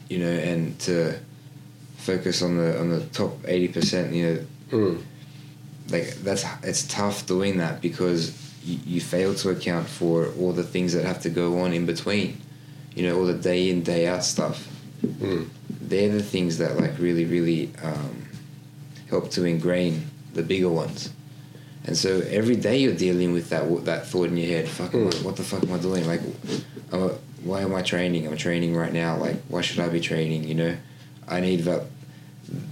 you know, and to focus on the on the top eighty percent, you know, Mm. Like that's it's tough doing that because you, you fail to account for all the things that have to go on in between you know all the day in day out stuff. Mm. they're the things that like really really um, help to ingrain the bigger ones. And so every day you're dealing with that that thought in your head fuck Mm. what the fuck am I doing? Like uh, why am I training? I'm training right now. Like why should I be training? You know I need val-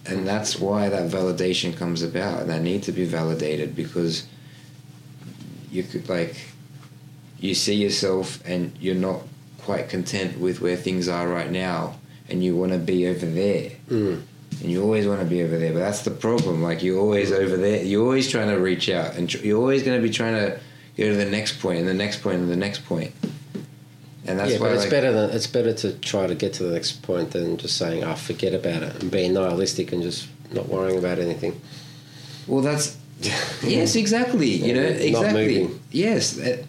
and that's why that validation comes about and I need to be validated because you could like you see yourself and you're not quite content with where things are right now, and you want to be over there. Mm. And you always want to be over there, but that's the problem. Like you're always over there. You're always trying to reach out, and tr- you're always going to be trying to go to the next point, and the next point, and the next point. And that's yeah, why but it's like, better than it's better to try to get to the next point than just saying, "Oh, forget about it," and being nihilistic and just not worrying about anything. Well, that's yes, exactly. You know, exactly. Yes, that,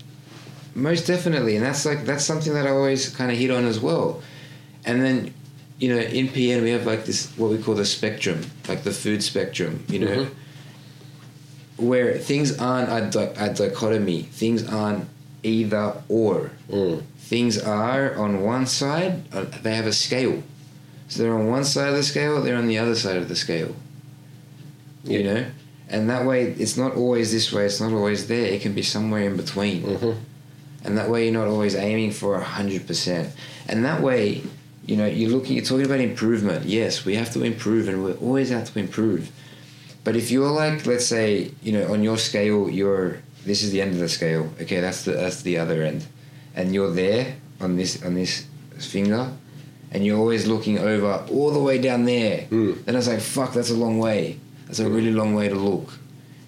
most definitely, and that's like that's something that I always kind of hit on as well. And then, you know, in PN we have like this what we call the spectrum, like the food spectrum. You know, Mhm. where things aren't a, di- a dichotomy. Things aren't either or. Mm. Things are on one side. Uh, they have a scale. So they're on one side of the scale. They're on the other side of the scale you know and that way it's not always this way it's not always there it can be somewhere in between Mhm. and that way you're not always aiming for 100% and that way you know you're looking you're talking about improvement yes we have to improve and we always have to improve but if you're like let's say you know on your scale you're this is the end of the scale okay that's the that's the other end and you're there on this on this finger and you're always looking over all the way down there Mm. then it's like fuck that's a long way that's a really long way to look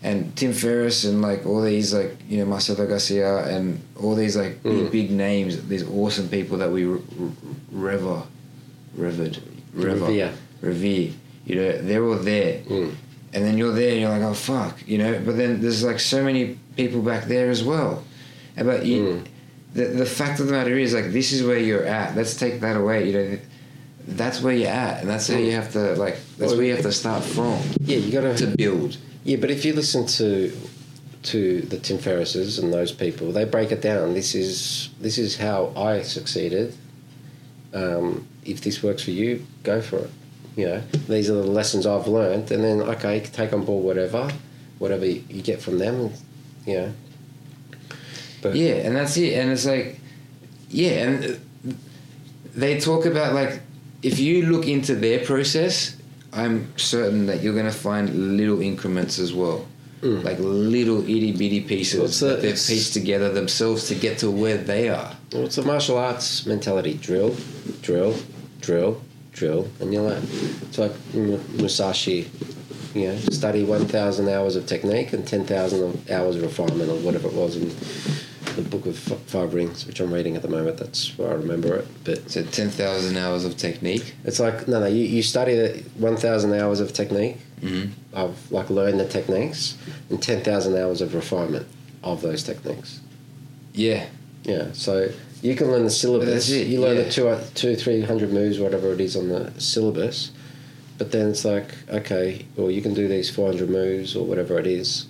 and Tim Ferriss and like all these like you know Marcelo Garcia and all these like big, Mm. big names these awesome people that we re- re- rever revered rever Revere. revere you know they're all there Mm. and then you're there and you're like oh fuck you know but then there's like so many people back there as well but you, Mm. the, the fact of the matter is like this is where you're at let's take that away you know that's where you're at and that's how you have to like that's where you have to start from Yeah, you got to build Yeah, but if you listen to to the Tim Ferrisses and those people, they break it down. This is this is how I succeeded. Um, if this works for you, go for it. You know, these are the lessons I've learned, and then okay, take on board whatever, whatever you get from them. Know, but Yeah, and that's it. And it's like, yeah, and they talk about like, if you look into their process, I'm certain that you're going to find little increments as well. Mm. Like little itty bitty pieces Well, it's a- that they've pieced together themselves to get to where they are. Well, it's a martial arts mentality: drill, drill, drill, drill, and you learn. It's like Musashi, you know, study one thousand hours of technique and ten thousand hours of refinement, or whatever it was in the Book of F- Five Rings, which I'm reading at the moment. That's where I remember it. But So 10,000 hours of technique. it's like no, no. You, you study one thousand hours of technique Mm-hmm. of like learn the techniques and ten thousand hours of refinement of those techniques. Yeah. Yeah, so you can learn the syllabus. You learn yeah. the two, two, three hundred moves, whatever it is on the syllabus, but then it's like, okay, well, you can do these four hundred moves or whatever it is.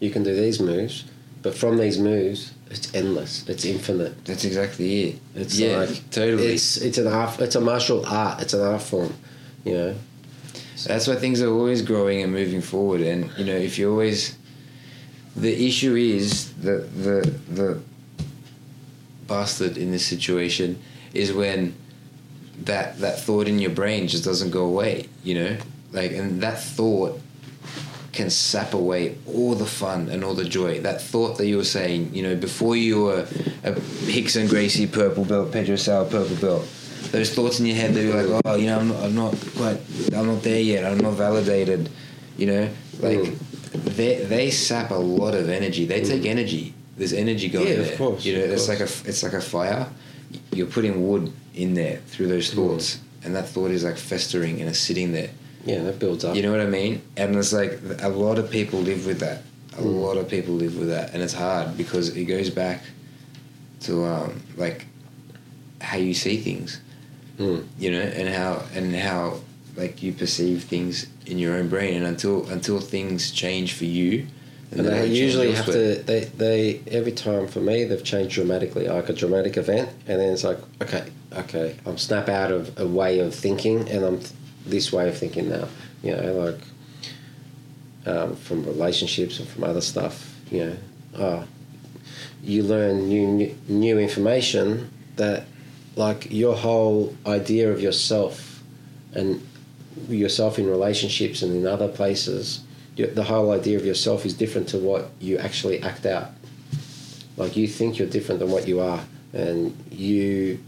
You can do these moves, but from these moves, it's endless. It's infinite. That's exactly it. It's yeah, like totally. It's it's an art. It's a martial art. It's an art form. You know. That's why things are always growing and moving forward. And you know, if you always, the issue is that the the bastard in this situation is when that that thought in your brain just doesn't go away. You know, like and that thought can sap away all the fun and all the joy. That thought that you were saying, you know, before you were a Rickson Gracie purple belt, Pedro Sauer purple belt. Those thoughts in your head that you're like, oh, you know, I'm not, I'm not quite, I'm not there yet. I'm not validated. You know, like Mm. they they sap a lot of energy. They take energy. There's energy going Yeah, of course, You know, it's course. like a it's like a fire. You're putting wood in there through those Mm. thoughts, and that thought is like festering and it's sitting there. Yeah, that builds up. You know what I mean? And it's like a lot of people live with that. A Mm. lot of people live with that, and it's hard because it goes back to um, like how you see things, Mm. you know, and how and how like you perceive things in your own brain. And until until things change for you, And they usually have elsewhere. to. They, they every time for me they've changed dramatically, like a dramatic event, and then it's like, okay, okay, I'm snap out of a way of thinking, and I'm th- this way of thinking now. You know, like um, from relationships and from other stuff. You know, oh, you learn new new- new information that, like your whole idea of yourself, and yourself in relationships and in other places the whole idea of yourself is different to what you actually act out. Like you think you're different than what you are, and you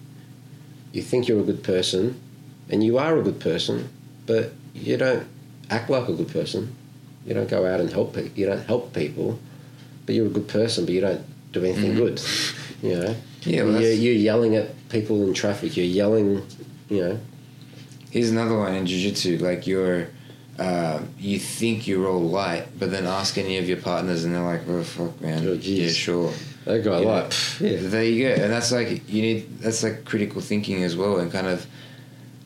you think you're a good person, and you are a good person, but you don't act like a good person. You don't go out and help people. You don't help people, but you're a good person, but you don't do anything Mhm. good. You know. Yeah, well, you're, you're yelling at people in traffic. You're yelling. You know. Here's another one in jiu-jitsu. Like you're, uh, you think you're all light, but then ask any of your partners, and they're like, "Oh fuck, man, Oh, yeah, sure." That guy You know, Yeah. There you go, and that's like you need. That's like critical thinking as well, and kind of.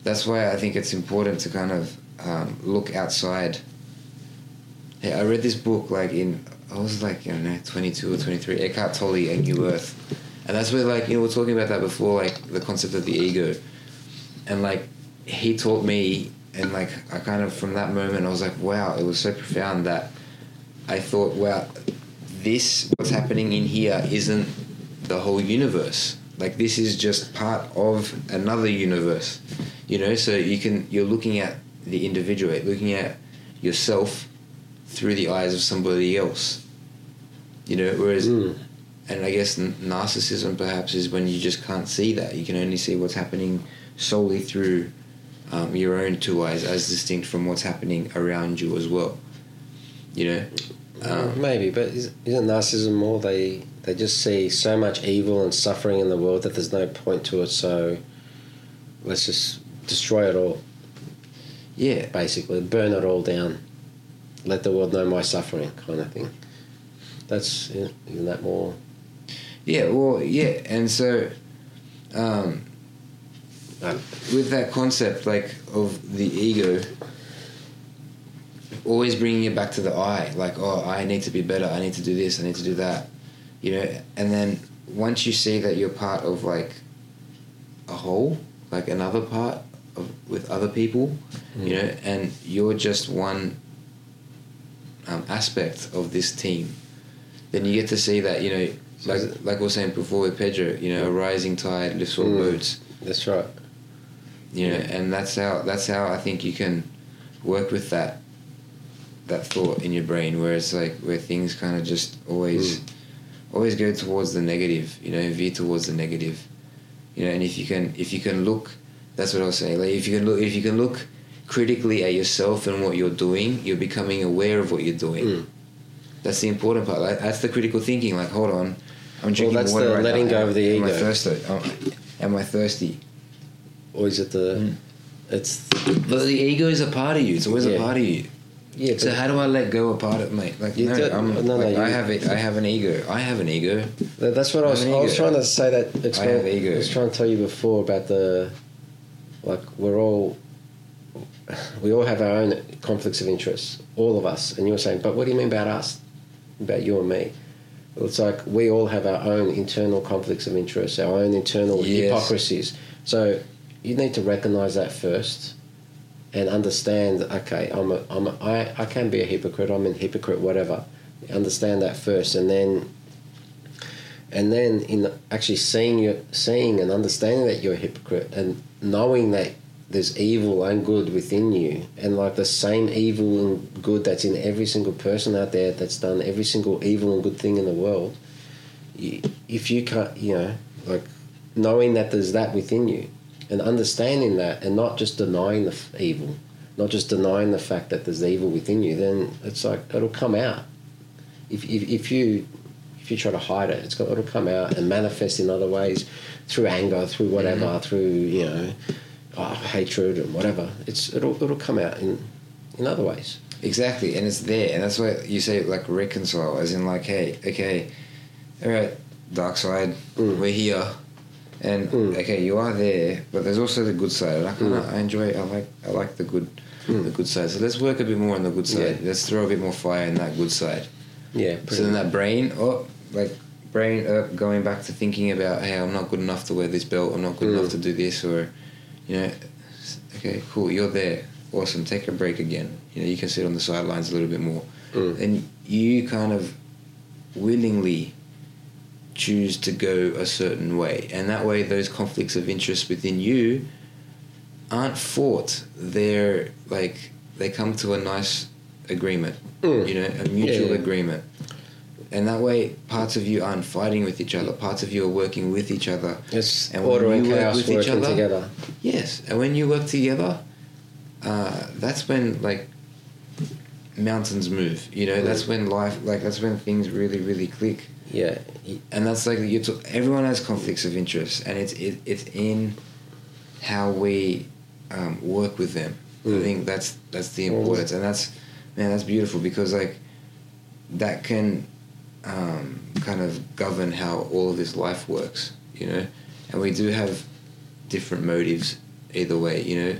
That's why I think it's important to kind of um, look outside. Yeah, I read this book like in I was like I don't know twenty two or twenty three Eckhart Tolle A New Earth, and that's where like you know we we're talking about that before like the concept of the ego, and like he taught me and like I kind of from that moment I was like wow it was so profound that I thought wow this what's happening in here isn't the whole universe like this is just part of another universe you know so you can you're looking at the individual looking at yourself through the eyes of somebody else you know whereas Mm. and I guess narcissism perhaps is when you just can't see that. You can only see what's happening solely through um, your own two eyes, as distinct from what's happening around you as well. You know, um, Maybe, but is, isn't narcissism more they they just see so much evil and suffering in the world that there's no point to it. So let's just destroy it all. yeah, Basically, burn it all down. Let the world know my suffering, kind of thing. That's isn't that more? yeah, well, yeah, and so Um, with that concept, like of the ego, always bringing it back to the I, like, oh, I need to be better, I need to do this, I need to do that, you know, and then once you see that you're part of like a whole, like another part of with other people, you know, and you're just one um, aspect of this team, then you get to see that, you know, like like we were saying before with Pedro, you know, a rising tide lifts all Mm. boats That's right. You know Yeah. and that's how that's how i think you can work with that that thought in your brain where it's like where things kind of just always Mm. always go towards the negative you know veer towards the negative you know and if you can if you can look that's what i was saying like if you can look if you can look critically at yourself and what you're doing you're becoming aware of what you're doing Mm. that's the important part like, that's the critical thinking like hold on i'm drinking that's water the right letting now. go of the am I ego. thirsty am i thirsty Or at the? Mm. It's But the ego is a part of you. It's always Yeah. a part of you. yeah. So how do I let go a part of mate? Like You no, do- I'm, no, no, like, I have it. I have an ego. I have an ego. That's what I I was. I was trying to say that. Explain, have ego. I was trying to tell you before about the, like we're all, we all have our own conflicts of interest, all of us. And you were saying, but what do you mean about us? About you and me? It's like we all have our own internal conflicts of interest, our own internal Yes. hypocrisies. So you need to recognize that first, and understand. Okay, I'm a, I'm a, I, I can be a hypocrite. I'm a hypocrite. Whatever. Understand that first, and then and then in actually seeing you seeing and understanding that you're a hypocrite and knowing that there's evil and good within you and like the same evil and good that's in every single person out there that's done every single evil and good thing in the world if you can't you know like knowing that there's that within you and understanding that and not just denying the f- evil not just denying the fact that there's evil within you then it's like it'll come out if, if, if you if you try to hide it, it's got, it'll come out and manifest in other ways, through anger, through whatever, through you know, oh, hatred and whatever. It's it'll it'll come out in in other ways. Exactly, and it's there, and that's why you say like reconcile, as in like, hey, okay, all right, dark side, Mm. we're here, and Mm. okay, you are there, but there's also the good side. I Mm. I enjoy, I like, I like the good, Mm. the good side. So let's work a bit more on the good side. Yeah. Let's throw a bit more fire in that good side. Yeah. So then that brain, oh, like brain uh, going back to thinking about, hey, I'm not good enough to wear this belt. I'm not good Mm. enough to do this, or, you know, okay, cool, you're there, awesome. Take a break again. You know, you can sit on the sidelines a little bit more, Mm. and you kind of willingly choose to go a certain way, and that way, those conflicts of interest within you aren't fought. They're like they come to a nice agreement. Mm. You know, a mutual Yeah, agreement. and that way parts of you aren't fighting with each other. Parts of you are working with each other. It's And order and you work chaos with each working other- together. Yes, and when you work together, uh, that's when like mountains move. You know, that's when life like that's when things really really click. Yeah, and that's like you t- everyone has conflicts of interest and it's it, it's in how we um, work with them. I Mm. think that's that's the importance and that's man that's beautiful because like that can um, kind of govern how all of this life works you know? And we do have different motives either way you know?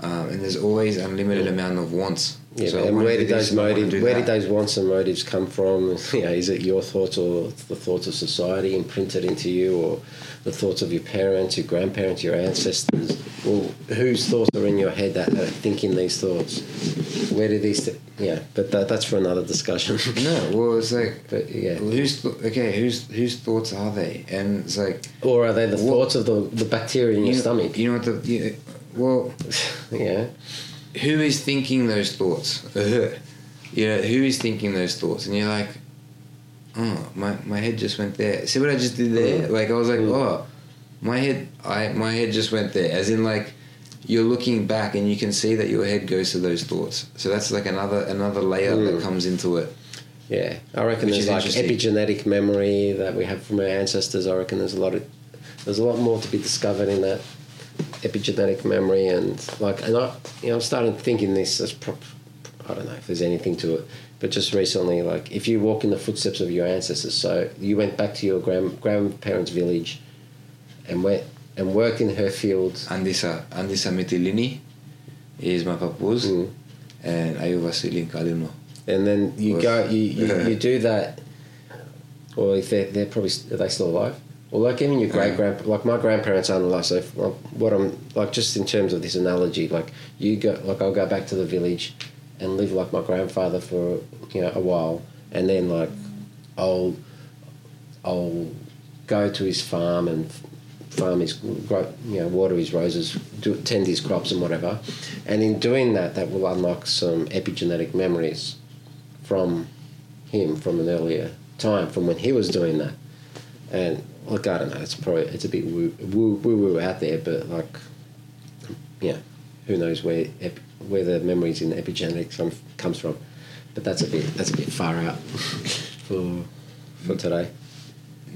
Um, and there's always unlimited amount of wants Yeah, So and where did those and I wanna motives, where that. did those wants and motives come from? You know, is it your thoughts or the thoughts of society imprinted into you, or the thoughts of your parents, your grandparents, your ancestors? Well, whose thoughts are in your head that are thinking these thoughts? Where did these? Th- yeah, but that, that's for another discussion. no well it's like but yeah, Well, whose th- okay? Whose whose thoughts are they? And it's like or are they the What- thoughts of the, the bacteria in your know, stomach? You know what the you, well, yeah, who is thinking those thoughts? you know, who is thinking those thoughts? And you're like, oh, my, my head just went there. See what I just did there? Mm. Like I was like, Mm. oh, my head, I my head just went there. As in like. You're looking back and you can see that your head goes to those thoughts. So that's like another another layer Mm. that comes into it. Yeah, I reckon Which there's like epigenetic memory that we have from our ancestors. I reckon there's a lot of there's a lot more to be discovered in that epigenetic memory and like and I you know I'm starting thinking this as pro- I don't know if there's anything to it, but just recently like if you walk in the footsteps of your ancestors, so you went back to your grand grandparents' village and went and worked in her fields. Andisa Andisa Mitilini is my papa's Mm. and Ayu Vasilin Kalino. And then you go, you, you, you do that, or if they're, they're probably, are they still alive? Well, like even your great grand, like my grandparents aren't alive. So what I'm like, just in terms of this analogy, like you go, like I'll go back to the village, and live like my grandfather for you know a while, and then like I'll I'll go to his farm and farm his grow, you know water his roses, do, tend his crops and whatever, and in doing that, that will unlock some epigenetic memories from him from an earlier time, from when he was doing that, and look, I don't know, it's probably it's a bit woo woo woo, woo out there, but like, yeah, who knows where ep, where the memories in epigenetics come, comes from, but that's a bit that's a bit far out for for today.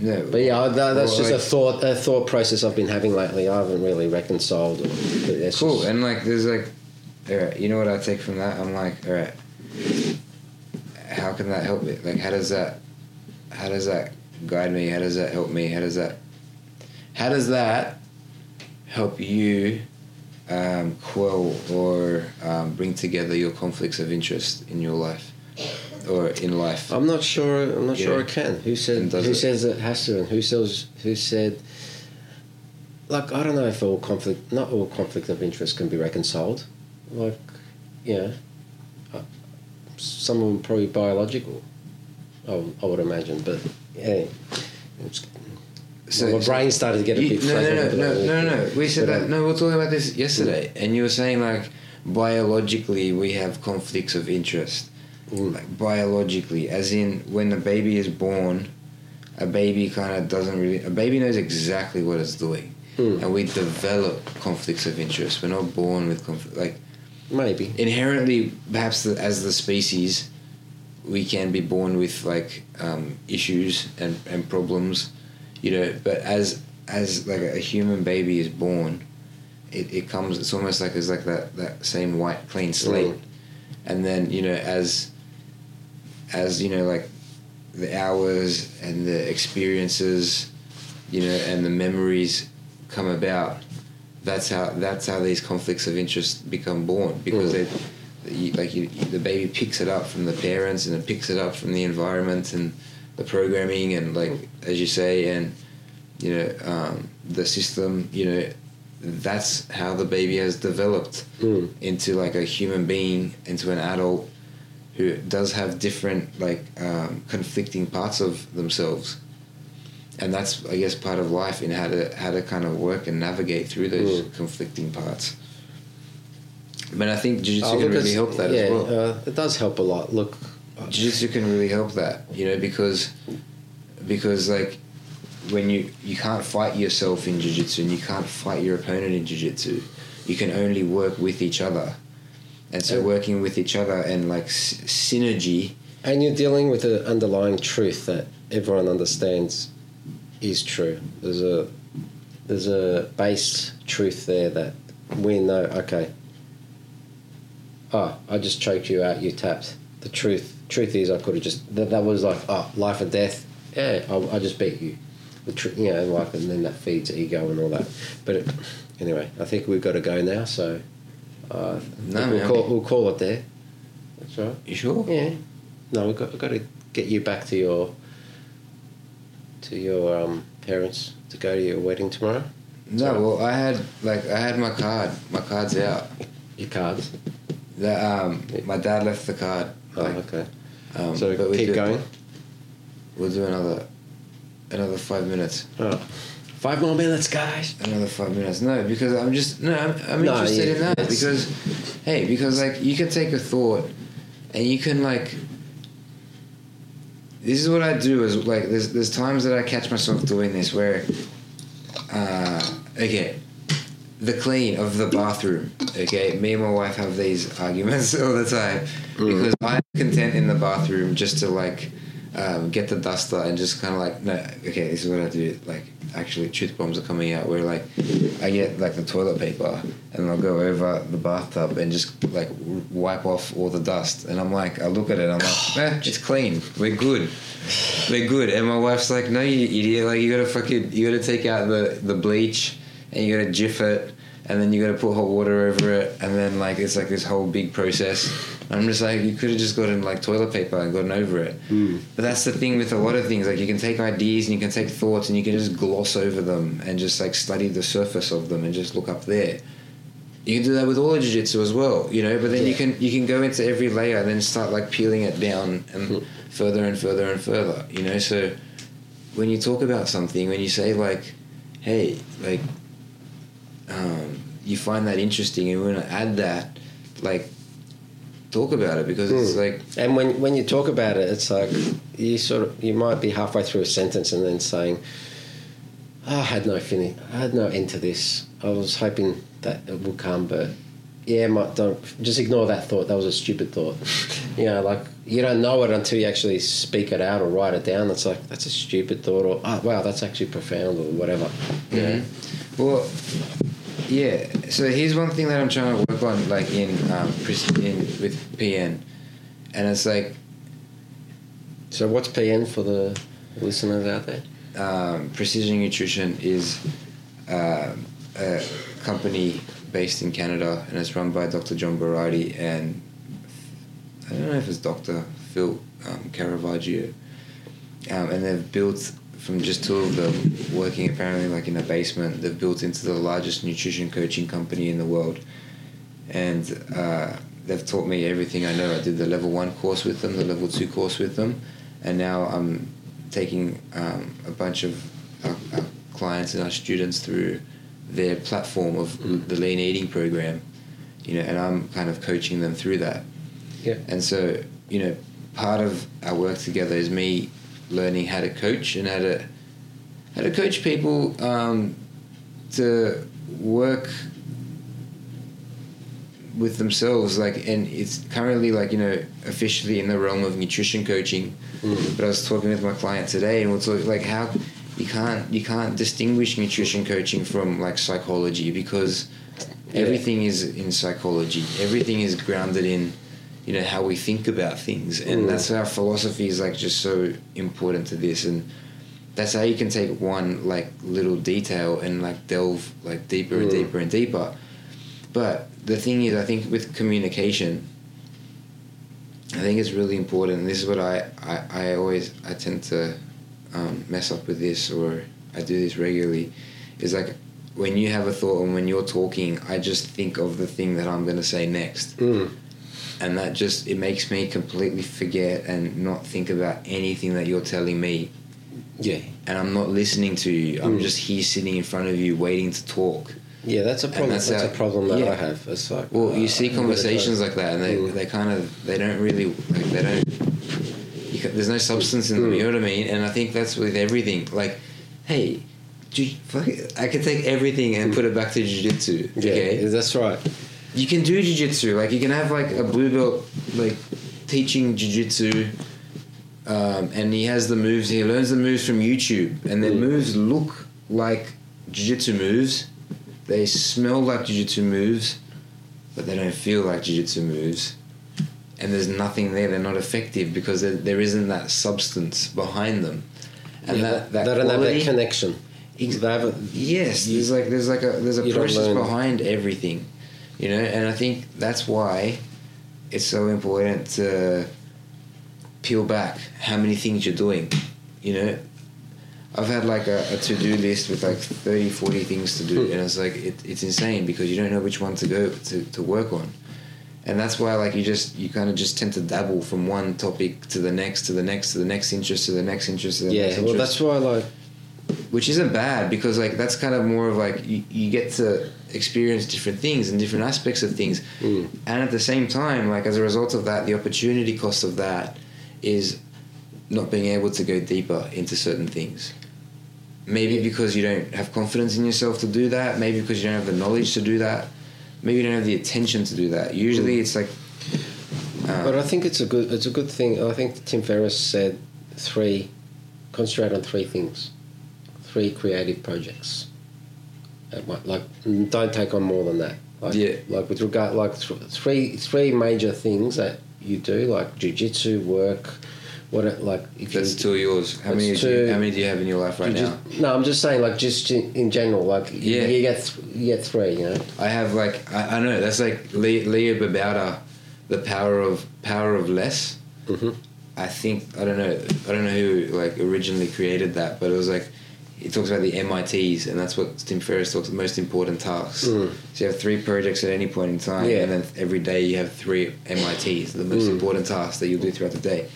Yeah, But yeah, that, that's just a thought a thought process I've been having lately. I haven't really reconciled. Or, Cool. just- And like, there's like, all right, you know what I take from that? I'm like, all right, how can that help me? Like, how does that, how does that guide me? How does that help me? How does that, how does that help you um, quell or um, bring together your conflicts of interest in your life or in life? I'm not sure. I'm not sure I can. Who said? Who it? says it has to? And who says? Who said? Like I don't know if all conflict, not all conflict of interest can be reconciled. Like, yeah, uh, some of them probably biological. I I would imagine, but yeah. It's, well, my brain started to get a You- bit. no, no, no, no, uh, no, no, no. We said that. um, No, we were talking about this yesterday, and you were saying like biologically we have conflicts of interest. mm, Like biologically, as in when a baby is born, a baby kind of doesn't really. A baby knows exactly what it's doing, mm, and we develop conflicts of interest. We're not born with conflict. Like maybe. inherently, perhaps the, as the species, we can be born with like um, issues and, and problems, you know. But as as like a human baby is born, it, it comes. It's almost like it's like that that same white clean slate, Mm. and then you know as as you know like the hours and the experiences, you know, and the memories come about. That's how that's how these conflicts of interest become born because Mm. they, you, like you, the baby picks it up from the parents and it picks it up from the environment and the programming and like as you say and you know um, the system. You know, that's how the baby has developed Mm, into like a human being into an adult who does have different like um, conflicting parts of themselves and that's i guess part of life in how to how to kind of work and navigate through those Mm. conflicting parts but i think jiu-jitsu Oh, can really help that yeah, as well uh, it does help a lot. Look, jiu-jitsu can really help that you know because because like when you you can't fight yourself in jiu-jitsu and you can't fight your opponent in jiu-jitsu you can only work with each other and so working with each other and like s- synergy And you're dealing with an underlying truth that everyone understands is true. There's a there's a base truth there that we know. Okay. Oh, I just choked you out. You tapped. The truth truth is, I could have just that, that was like oh life or death. Yeah, I, I just beat you. The tr- you know like and then that feeds ego and all that. But it, anyway, I think we've got to go now. So uh, No, we'll man. call we'll call it there. That's right. you sure Yeah. No, we've got, we've got to get you back to your to your um, parents to go to your wedding tomorrow. no well i had like i had my card my card's out Your cards. The, um, my dad left the card Oh, like, okay. um, So but we keep do- going. we'll do another another five minutes Oh. Five more minutes, guys. Another five minutes. No, because I'm just no. I'm, I'm No, interested yeah, in that because, hey, because like you can take a thought, and you can like. This is what I do. Is like there's there's times that I catch myself doing this where, uh, okay, the clean of the bathroom. Okay, me and my wife have these arguments all the time because I'm content in the bathroom just to like um, get the duster and just kind of like no. Okay, this is what I do. Like actually, truth bombs are coming out where like I get like the toilet paper and I'll go over the bathtub and just like w- wipe off all the dust. And I'm like, I look at it, I'm like, eh, it's clean. We're good. We're good. And my wife's like, no, you idiot. Like you gotta fucking you gotta take out the the bleach and you gotta jiff it and then you got to put hot water over it, and then like it's like this whole big process. I'm just like you could have just gotten like toilet paper and gotten over it. Hmm. But that's the thing with a lot of things. Like you can take ideas and you can take thoughts and you can just gloss over them and just like study the surface of them and just look up there. You can do that with all of jiu-jitsu as well, you know. But then you can you can go into every layer and then start like peeling it down and hmm. further and further and further, you know. So when you talk about something, when you say like, "Hey, like," um, you find that interesting and we want to add that, like, talk about it because it's Hmm. like, And when when you talk about it, it's like you sort of you might be halfway through a sentence and then saying, oh, "I had no finish. I had no end to this. I was hoping that it would come, but." Yeah, might don't just ignore that thought. That was a stupid thought. you know, like you don't know it until you actually speak it out or write it down. It's like that's a stupid thought, or oh wow, that's actually profound, or whatever. Yeah. well, yeah. So here's one thing that I'm trying to work on, like in um, in with PN, and it's like So what's PN for the listeners out there? um, Precision Nutrition is uh, a company based in Canada, and it's run by Dr. John Berardi and I don't know if it's Dr. Phil um, Caravaggio. Um, and they've built from just two of them working apparently like in a basement. They've built into the largest nutrition coaching company in the world, and uh, they've taught me everything I know. I did the level one course with them, the level two course with them, and now I'm taking um, a bunch of our, our clients and our students through their platform of the lean eating program, you know, and I'm kind of coaching them through that. Yeah. And so, you know, part of our work together is me learning how to coach and how to how to coach people um, to work with themselves like and it's currently like you know officially in the realm of nutrition coaching Mm. but i was talking with my client today and we're talking like how you can't you can't distinguish nutrition coaching from like psychology because Yeah. everything is in psychology everything is grounded in you know how we think about things and Mm. that's how philosophy is like just so important to this and that's how you can take one like little detail and like delve like deeper and Mm. deeper and deeper but the thing is i think with communication i think it's really important and this is what i i, I always i tend to um, mess up with this or i do this regularly is like when you have a thought and when you're talking i just think of the thing that i'm going to say next Mm. And that just it makes me completely forget and not think about anything that you're telling me Yeah. and i'm not listening to you i'm Mm. just here sitting in front of you waiting to talk Yeah, that's a problem. that's That's, how- a problem that yeah. I have. It's like well you uh, see I'm conversations like that and they, Mm. they kind of they don't really like they don't there's no substance in them. You know what I mean? And I think that's with everything. Like, hey, ju- fuck it, I can take everything and put it back to jujitsu. Yeah, Okay, that's right. You can do jujitsu. Like you can have like a blue belt like teaching jujitsu, um, and he has the moves. He learns the moves from YouTube, and their Mm. moves look like jujitsu moves. They smell like jujitsu moves, but they don't feel like jujitsu moves. And there's nothing there. They're not effective because there, there isn't that substance behind them. And Yeah, that, that they don't have that connection. Ex- Yes, there's like there's like a there's a process behind everything, you know, and I think that's why it's so important to peel back how many things you're doing, you know. I've had like a, a to do list with like 30, 40 things to do, Hmm. and it's like it, it's insane because you don't know which one to go to, to work on, and that's why like you just you kind of just tend to dabble from one topic to the next to the next to the next interest to the next interest to the next Yeah, well, that's why, like, which isn't bad because like that's kind of more of like you, you get to experience different things and different aspects of things Mm. and at the same time like as a result of that the opportunity cost of that is not being able to go deeper into certain things maybe because you don't have confidence in yourself to do that maybe because you don't have the knowledge to do that maybe you don't have the attention to do that usually Mm. it's like uh, but I think it's a good it's a good thing. I think Tim Ferriss said three, concentrate on three things, three creative projects. One- Like, don't take on more than that. Like, Yeah. Like with regard, like th- three three major things that you do, like jujitsu work. What it, like if that's you two of yours how many do two. you, how many do you have in your life right you now just- no, I'm just saying, like just in, in general, like Yeah. you get th- you get three, you know. I have like I, I know that's like Le- Leo Babauta, the power of power of less. Mhm. I think I don't know I don't know who like originally created that, but it was like he talks about the MITs, and that's what Tim Ferriss talks. The most important tasks. Mm. So you have three projects at any point in time, Yeah. and then every day you have three MITs, the most Mm. important tasks that you'll do throughout the day.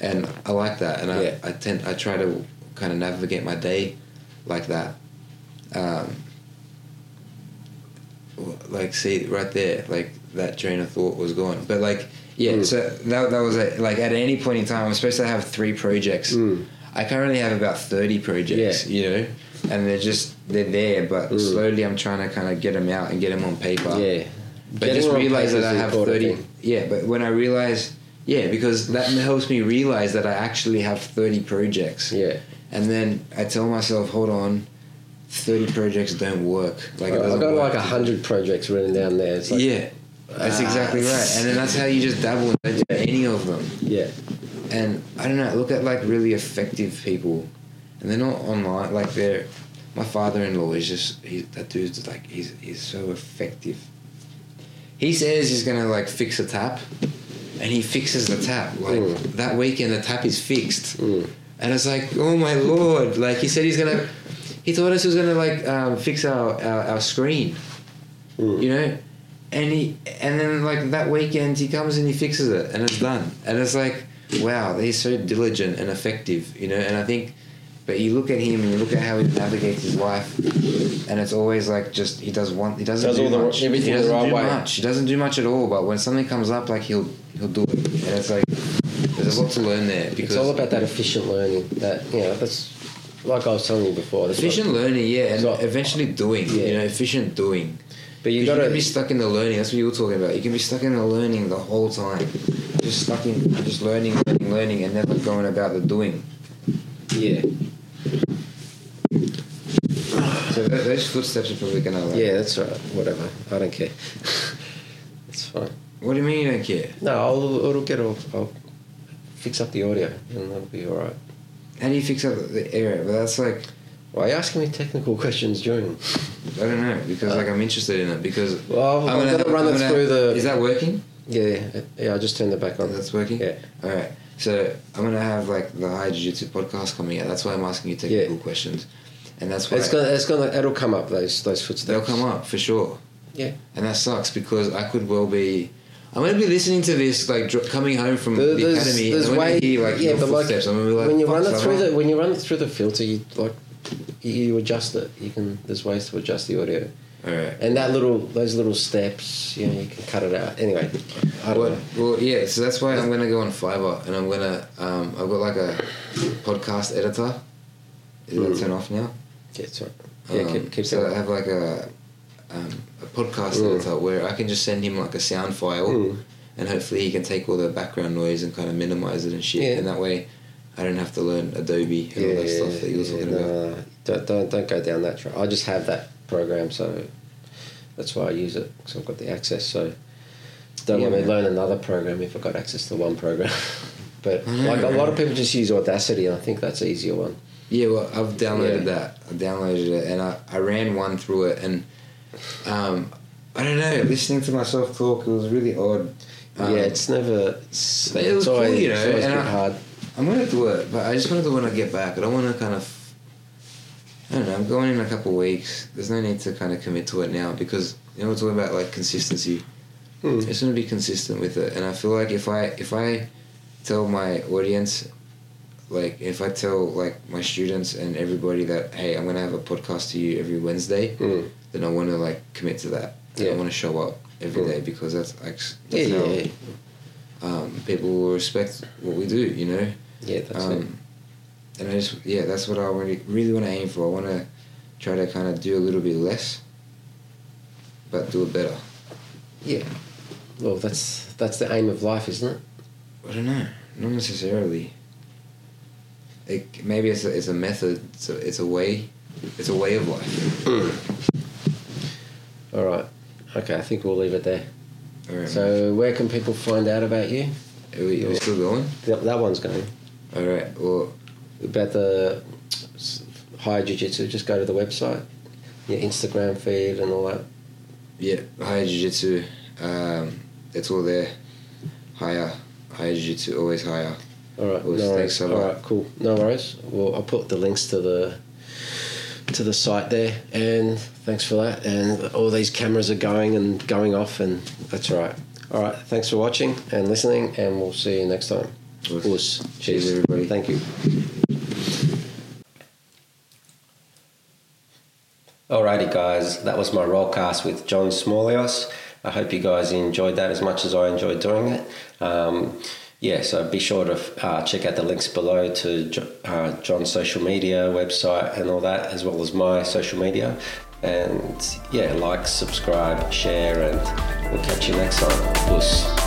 And I like that, and Yeah. I, I tend I try to kind of navigate my day like that. Um, like see right there, like that train of thought was gone. But like yeah, Mm. so that that was it. Like at any point in time, I'm supposed to have three projects. I currently have about thirty projects. Yeah. You know, and they're just they're there, but Mm. slowly I'm trying to kind of get them out and get them on paper. Yeah. But Getting just realize that I have thirty. thing. Yeah, but when I realize. Yeah, because that helps me realize that I actually have 30 projects. Yeah. And then I tell myself, hold on, 30 projects don't work. Like I've got like a hundred projects written down there. It's like, yeah, that's Ah. exactly right. And then that's how you just dabble and do any of them. yeah. And I don't know, look at like really effective people, and they're not online. Like they're, my father-in-law is just he, that dude's like he's he's so effective. He says he's gonna like fix a tap, and he fixes the tap. Like Mm. that weekend, the tap is fixed. Mm. And it's like, oh my lord! Like he said, he's gonna. He told us he was gonna like um, fix our, our, our screen, Mm. you know, and he and then like that weekend he comes and he fixes it and it's done. And it's like, wow, he's so diligent and effective, you know. And I think, but you look at him and you look at how he navigates his life, and it's always like just he does one. He doesn't Does do all the- much. everything he the doesn't right do way. much. He doesn't do much at all. But when something comes up, like he'll he'll do it, and it's like there's a lot to learn there because It's all about that efficient learning. That you know, that's like I was telling you before. Efficient what- learning, yeah, and So- eventually doing. Yeah. You know, efficient doing. but you You, got can to be stuck in the learning. That's what you were talking about. You can be stuck in the learning the whole time, just stuck in just learning, learning, learning, and never going about the doing. yeah, So th- those footsteps are probably gonna. Like, yeah. That's right. Whatever. I don't care. it's fine. What do you mean you don't care? No, I'll, it'll get all. I'll fix up the audio, and that'll be all right. How do you fix up the area? But that's like Why are you asking me technical questions during? I don't know because like uh, I'm interested in it because Well, I'm, gonna, run I'm it gonna- through the. Is that working? Yeah, yeah, yeah. I just turned it back on. That's working. Yeah. All right. So I'm gonna have like the High Jiu Jitsu podcast coming out. That's why I'm asking you technical Yeah. questions, and that's why It's gonna. It's gonna. It'll come up. Those those footsteps. they'll come up for sure. Yeah. And that sucks because I could well be. I'm gonna be listening to this like dr- coming home from There- the academy. there's and way, hear like yeah, but like, footsteps. I'm be like, when you run it through the when you run it through the filter, you like you adjust it. You can there's ways to adjust the audio. All right. And that little, those little steps, you know, you can cut it out. Anyway, Well, well, yeah. So that's why I'm gonna go on Fiverr, and I'm gonna. Um, I've got like a podcast editor. Is that Mm. turn off now? Yeah, it's right. Yeah, Um, keep, keep so I have like a um, a podcast Mm. editor where I can just send him like a sound file, Mm. and hopefully he can take all the background noise and kind of minimize it and shit. Yeah. And that way, I don't have to learn Adobe and all that stuff that you were talking no, about. don't, don't, don't go down that track. I just have that program, so that's why I use it because I've got the access. So don't Yeah, let me learn another program if I've got access to one program. but like a lot of people just use Audacity, and I think that's the easier one. Yeah, well, I've downloaded Yeah. that. I downloaded it, and I, I ran one through it, and um, I don't know. Listening to myself talk, it was really odd. Um, yeah, it's never. It's, it was it's always, cool, you know, it's always and I- hard. I'm gonna do it, but I just want to do it when I get back. I don't want to kind of. I don't know. I'm going in a couple of weeks. There's no need to kind of commit to it now because you know we're talking about like consistency. Hmm. Just want to be consistent with it, and I feel like if I if I tell my audience, like if I tell like my students and everybody that hey I'm gonna have a podcast to you every Wednesday, Mm. then I want to like commit to that. Yeah. I want to show up every Mm. day because that's like Yeah, that's yeah, how yeah. um, people will respect what we do. You know. Yeah, that's it. And I just yeah, that's what I really really want to aim for. I want to try to kind of do a little bit less, but do it better. Yeah. Well, that's that's the aim of life, isn't it? I don't know, not necessarily. It, maybe it's a, it's a method. It's a, it's a way. It's a way of life. All right. Okay, I think we'll leave it there. All right. So, where can people find out about you? are we, are we still going? That, that one's going. All right. Well, About the higher jiu jitsu, just go to the website, your Instagram feed, and all that. yeah, higher jiu-jitsu. Um, it's all there. Higher, higher jiu-jitsu, always higher. All right, Well, no worries. thanks a All lot. cool. No worries. Well, I'll put the links to the to the site there, and thanks for that. And all these cameras are going and going off, and that's right. All right, thanks for watching and listening, and we'll see you next time. Cheers, everybody. Thank you. Alrighty, guys, that was my rollcast with John Smallios. I hope you guys enjoyed that as much as I enjoyed doing it. Um, yeah, so be sure to uh, check out the links below to uh, John's social media website and all that, as well as my social media. And yeah, like, subscribe, share, and we'll catch you next time. Puss.